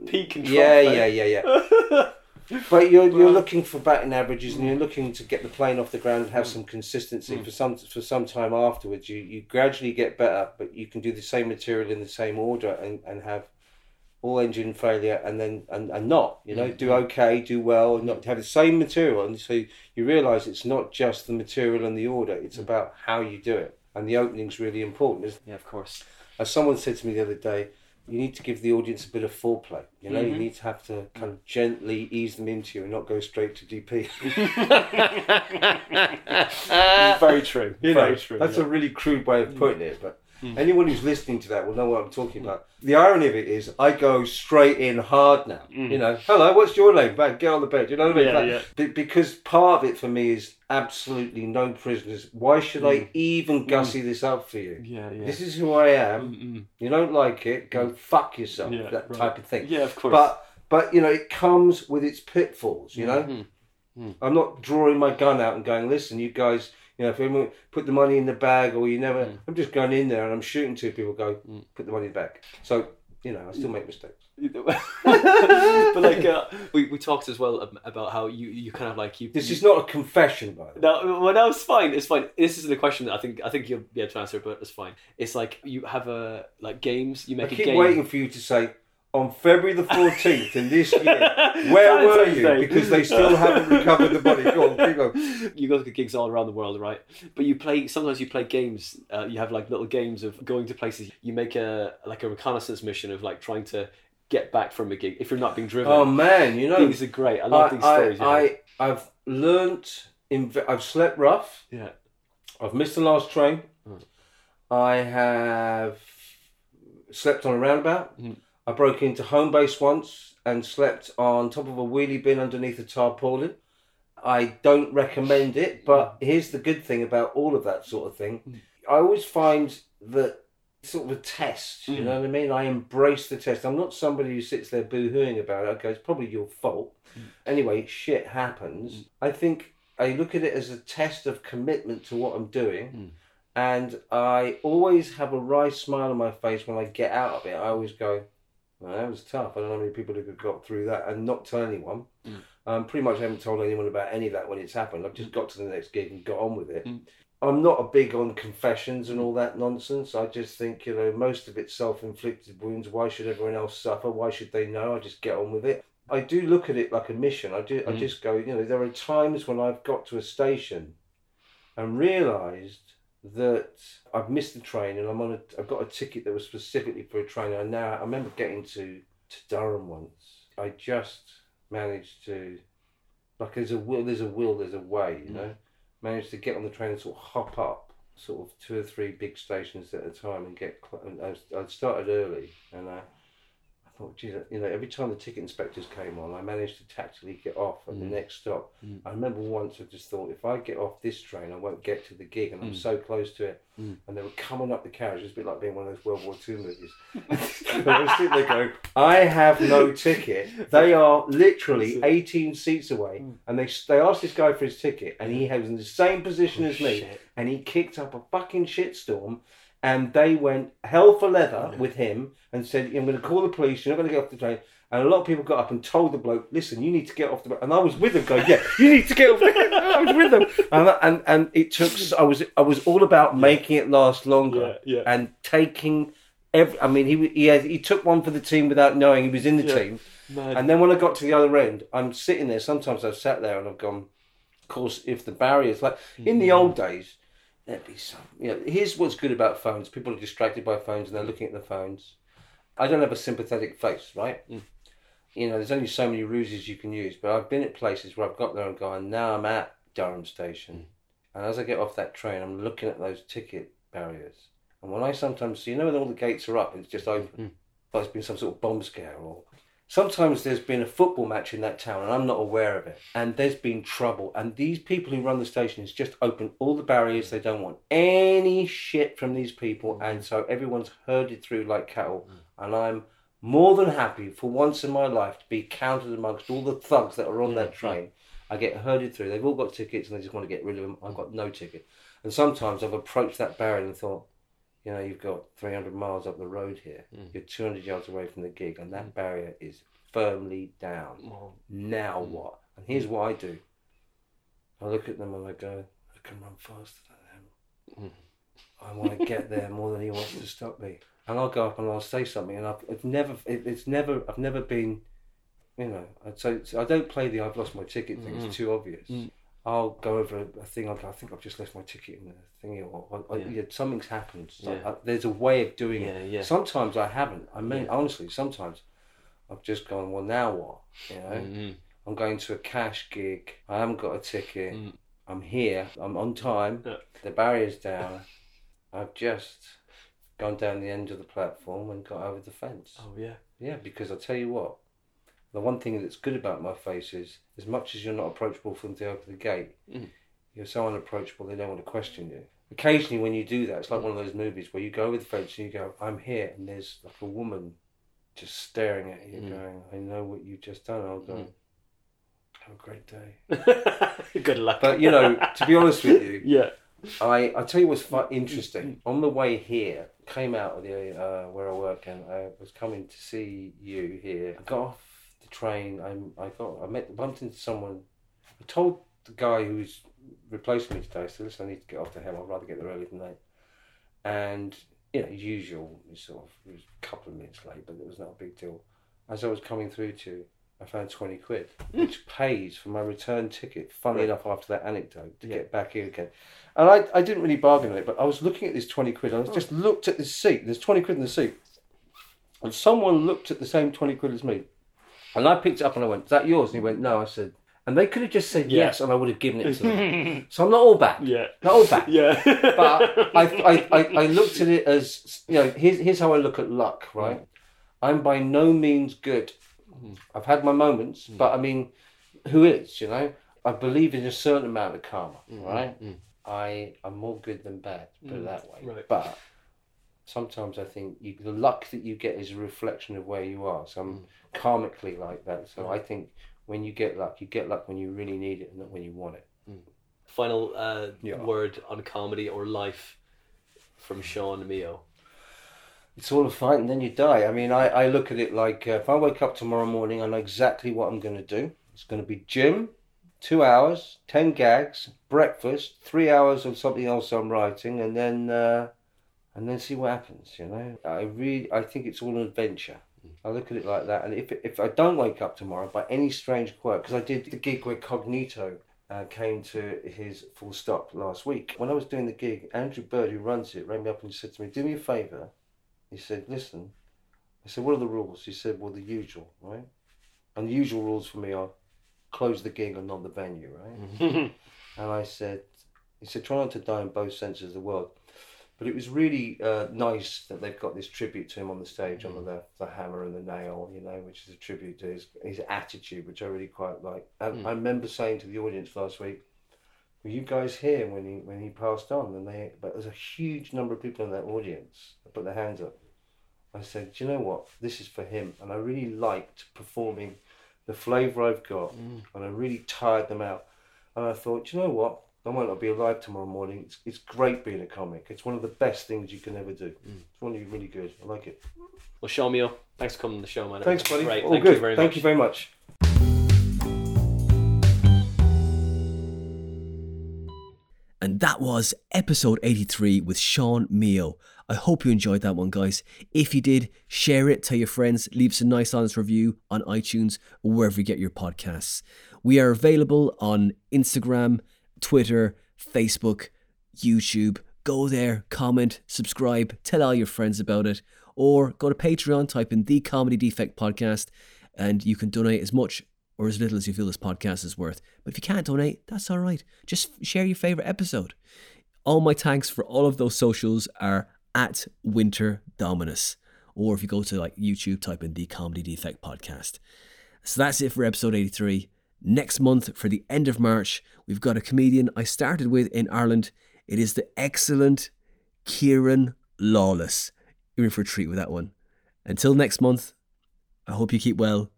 peak control. yeah, yeah, yeah, yeah. but you're you're looking for batting averages, and you're looking to get the plane off the ground and have some consistency hmm. for some for some time afterwards. You you gradually get better, but you can do the same material in the same order and, and have all engine failure and then and, and not you know do hmm. okay do well and not have the same material. And so you realize it's not just the material and the order it's hmm. about how you do it. And the opening's really important. Yeah, of course. as someone said to me the other day you need to give the audience a bit of foreplay you know you mm-hmm. need to have to kind of gently ease them into you and not go straight to dp Very true. You know, Very true. That's yeah. a really crude way of putting it, but Mm. anyone who's listening to that will know what I'm talking about. The irony of it is, I go straight in hard now. Mm. You know, hello, what's your name? Bang, get on the bed. You know what I mean? Yeah, Like, yeah. be- because part of it for me is absolutely no prisoners. Why should I mm. even gussy this up for you? Yeah, yeah. This is who I am. You don't like it, go fuck yourself. Yeah, that right. type of thing. Yeah, of course. But but you know, it comes with its pitfalls. You know. I'm not drawing my gun out and going, listen, you guys. You know, if anyone put the money in the bag or you never, Mm. I'm just going in there and I'm shooting two people. Go put the money in the bag. So you know, I still make mistakes. but like uh, we, we talked as well about how you, you kind of like you This you, is not a confession, by the way. no well no it's fine it's fine this isn't a question that I think I think you'll be able to answer but it's fine it's like you have a like games you I make a keep game waiting for you to say on February the 14th in this year. Where were you? Because they still haven't recovered the money. Go on, keep going. you go to gigs all around the world, right? But you play sometimes you play games. Uh, you have like little games of going to places. You make a like a reconnaissance mission of like trying to get back from a gig if you're not being driven. Oh man, you know, these are great. I love I, these stories. you know. I, I, I've learnt. In, I've slept rough. yeah. I've missed the last train. Mm. I have slept on a roundabout. Mm. I broke into home base once and slept on top of a wheelie bin underneath a tarpaulin. I don't recommend it, but here's the good thing about all of that sort of thing. Mm. I always find that sort of a test, you mm. know what I mean? I embrace the test. I'm not somebody who sits there boo hooing about it. Okay, it's probably your fault. Mm. Anyway, shit happens. I think I look at it as a test of commitment to what I'm doing. And I always have a wry smile on my face when I get out of it. I always go, that was tough. I don't know how many people who have got through that and not tell anyone. Mm. Um, pretty much haven't told anyone about any of that when it's happened. I've just mm. got to the next gig and got on with it. Mm. I'm not a big on confessions and all that nonsense. I just think, you know, most of it's self inflicted wounds. Why should everyone else suffer? Why should they know? I just get on with it. I do look at it like a mission. I do. I just go. You know, there are times when I've got to a station and realised that I've missed the train and I'm on a. I've got a ticket that was specifically for a train. And now I remember getting to to Durham once. I just managed to, like, there's a will, there's a will, there's a way. You mm. know, managed to get on the train and sort of hop up. Sort of two or three big stations at a time and get. Cl- and I, was, I started early and I thought, geez, you know, every time the ticket inspectors came on, I managed to tactically get off at the mm. next stop. Mm. I remember once I just thought, if I get off this train, I won't get to the gig, and I'm mm. so close to it. And they were coming up the carriage. It's a bit like being one of those World War II movies. I was sitting there going, I have no ticket. They are literally 18 seats away, and they they asked this guy for his ticket, and he was in the same position oh, as me, shit. and he kicked up a fucking shitstorm. And they went hell for leather with him and said, I'm going to call the police, you're not going to get off the train. And a lot of people got up and told the bloke, listen, you need to get off the And I was with them going, yeah, you need to get off the I was with them. And, and, and it took, I was, I was all about making it last longer Yeah, yeah. and taking every, I mean, he, he, had, he took one for the team without knowing he was in the team. Mad. And then when I got to the other end, I'm sitting there. Sometimes I've sat there and I've gone, of course, if the barriers, like in the mm. old days, there'd be some. You know, here's what's good about phones. People are distracted by phones and they're looking at the phones. I don't have a sympathetic face, right? Mm. You know, there's only so many ruses you can use. But I've been at places where I've got there and gone, now I'm at Durham Station. And as I get off that train, I'm looking at those ticket barriers. And when I sometimes see, you know, when all the gates are up, it's just open. But it's been some sort of bomb scare or. Sometimes there's been a football match in that town and I'm not aware of it. And there's been trouble. And these people who run the station has just opened all the barriers. They don't want any shit from these people. Mm. And so everyone's herded through like cattle. Mm. And I'm more than happy for once in my life to be counted amongst all the thugs that are on that train. I get herded through. They've all got tickets and they just want to get rid of them. I've got no ticket. And sometimes I've approached that barrier and thought, you know, you've got 300 miles up the road here. Hmm. You're 200 yards away from the gig, and that hmm. barrier is firmly down. Now hmm. what? And here's what I do I look at them and I go, I can run faster than him. I want to get there more than he wants to stop me. And I'll go up and I'll say something, and I've it's never, it, it's never, I've never been, you know, I'd say, so I don't play the I've lost my ticket thing, it's too obvious. I'll go over a, thing. I'll I think I've just left my ticket in the thingy, or, or, Yeah. yeah, something's happened. So Yeah. I, there's a way of doing Yeah, it. Sometimes I haven't. I mean, honestly, sometimes I've just gone. Well, now what? You know, Mhm. I'm going to a cash gig. I haven't got a ticket. Mm. I'm here. I'm on time. The barrier's down. I've just gone down the end of the platform and got over the fence. Oh yeah. Yeah, because I tell you what, the one thing that's good about my face is, as much as you're not approachable from the open the gate, Mm. you're so unapproachable they don't want to question you. Occasionally, when you do that, it's like one of those movies where you go with the fence and you go, "I'm here," and there's like a woman just staring at you, Mm. going, "I know what you've just done." I'll go, Mm. "Have a great day." Good luck. But you know, to be honest with you, yeah. I I tell you what's interesting. On the way here, came out of the uh, where I work, and I was coming to see you here. I got off the train. I I got I met bumped into someone. I told the guy who's replacing me today. I said, "Listen, I need to get off to hell. I'd rather get there early than late." And you know, usual, sort of it was a couple of minutes late, but it was not a big deal. As I was coming through to, I found twenty quid, hmm. which pays for my return ticket. Funny Right. enough, after that anecdote, to Yeah. get back here again. And I, I didn't really bargain on it, but I was looking at this 20 quid. I hmm. just Oh. looked at this seat. There's 20 quid in the seat. And someone looked at the same 20 quid as me. And I picked it up and I went, Is that yours? And he went, No. I said, And they could have just said Yeah. yes and I would have given it to them. so I'm not all back. Yeah. Not all back. Yeah. But I, I, I, I looked at it as, you know, here's, here's how I look at luck, right? I'm by no means good. I've had my moments, mm. but I mean, who is, you know? I believe in a certain amount of karma, mm, mm, right? Mm. I am more good than bad, put it that way. right. But sometimes I think you, the luck that you get is a reflection of where you are. So I'm karmically like that. So I think when you get luck, you get luck when you really need it and not when you want it. Final uh, Yeah. word on comedy or life from Sean Meo. It's all a fight and then you die. I mean, I, I look at it like uh, if I wake up tomorrow morning, I know exactly what I'm going to do. It's going to be gym, two hours, 10 gags, breakfast, three hours of something else I'm writing, and then uh, and then see what happens, you know? I really, I think it's all an adventure. I look at it like that. And if, if I don't wake up tomorrow by any strange quirk, because I did the gig where Cognito uh, came to his full stop last week. When I was doing the gig, Andrew Bird, who runs it, rang me up and said to me, Do me a favour. He said, Listen. I said, What are the rules? He said, Well, the usual, right? And the usual rules for me are close the gig and not the venue, right? And I said, He said, Try not to die in both senses of the word. But it was really uh, nice that they've got this tribute to him on the stage, on the mm. the hammer and the nail, you know, which is a tribute to his, his attitude, which I really quite like. And mm. I remember saying to the audience last week, were you guys here when he when he passed on? And they, but there's a huge number of people in that audience that put their hands up. I said, do you know what? This is for him, and I really liked performing the flavour I've got, mm. and I really tired them out. And I thought, do you know what? I might not be alive tomorrow morning. It's, it's great being a comic. It's one of the best things you can ever do. Mm. It's really, really good. I like it. Well, Sean Meo, thanks for coming on the show, man. Thanks, buddy. Great. All Thank good. you very much. Thank much. you very much. And that was episode 83 with Sean Meo. I hope you enjoyed that one, guys. If you did, share it, tell your friends, leave us a nice, honest review on iTunes or wherever you get your podcasts. We are available on Instagram, Twitter, Facebook, YouTube. Go there, comment, subscribe, tell all your friends about it, or go to Patreon, type in the Comedy Defect Podcast, and you can donate as much or as little as you feel this podcast is worth. But if you can't donate, that's all right. Just share your favorite episode. All my tags for all of those socials are at Winter Dominus. Or if you go to like YouTube, type in the Comedy Defect Podcast. So that's it for episode 83. Next month, for the end of March, we've got a comedian I started with in Ireland. It is the excellent Kieran Lawless. You're in for a treat with that one. Until next month, I hope you keep well.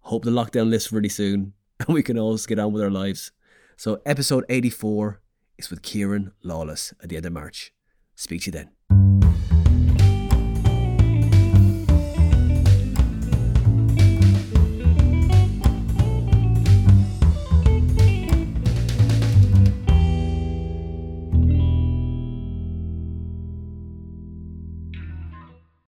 Hope the lockdown lifts really soon and we can all get on with our lives. So, episode 84 is with Kieran Lawless at the end of March. Speak to you then.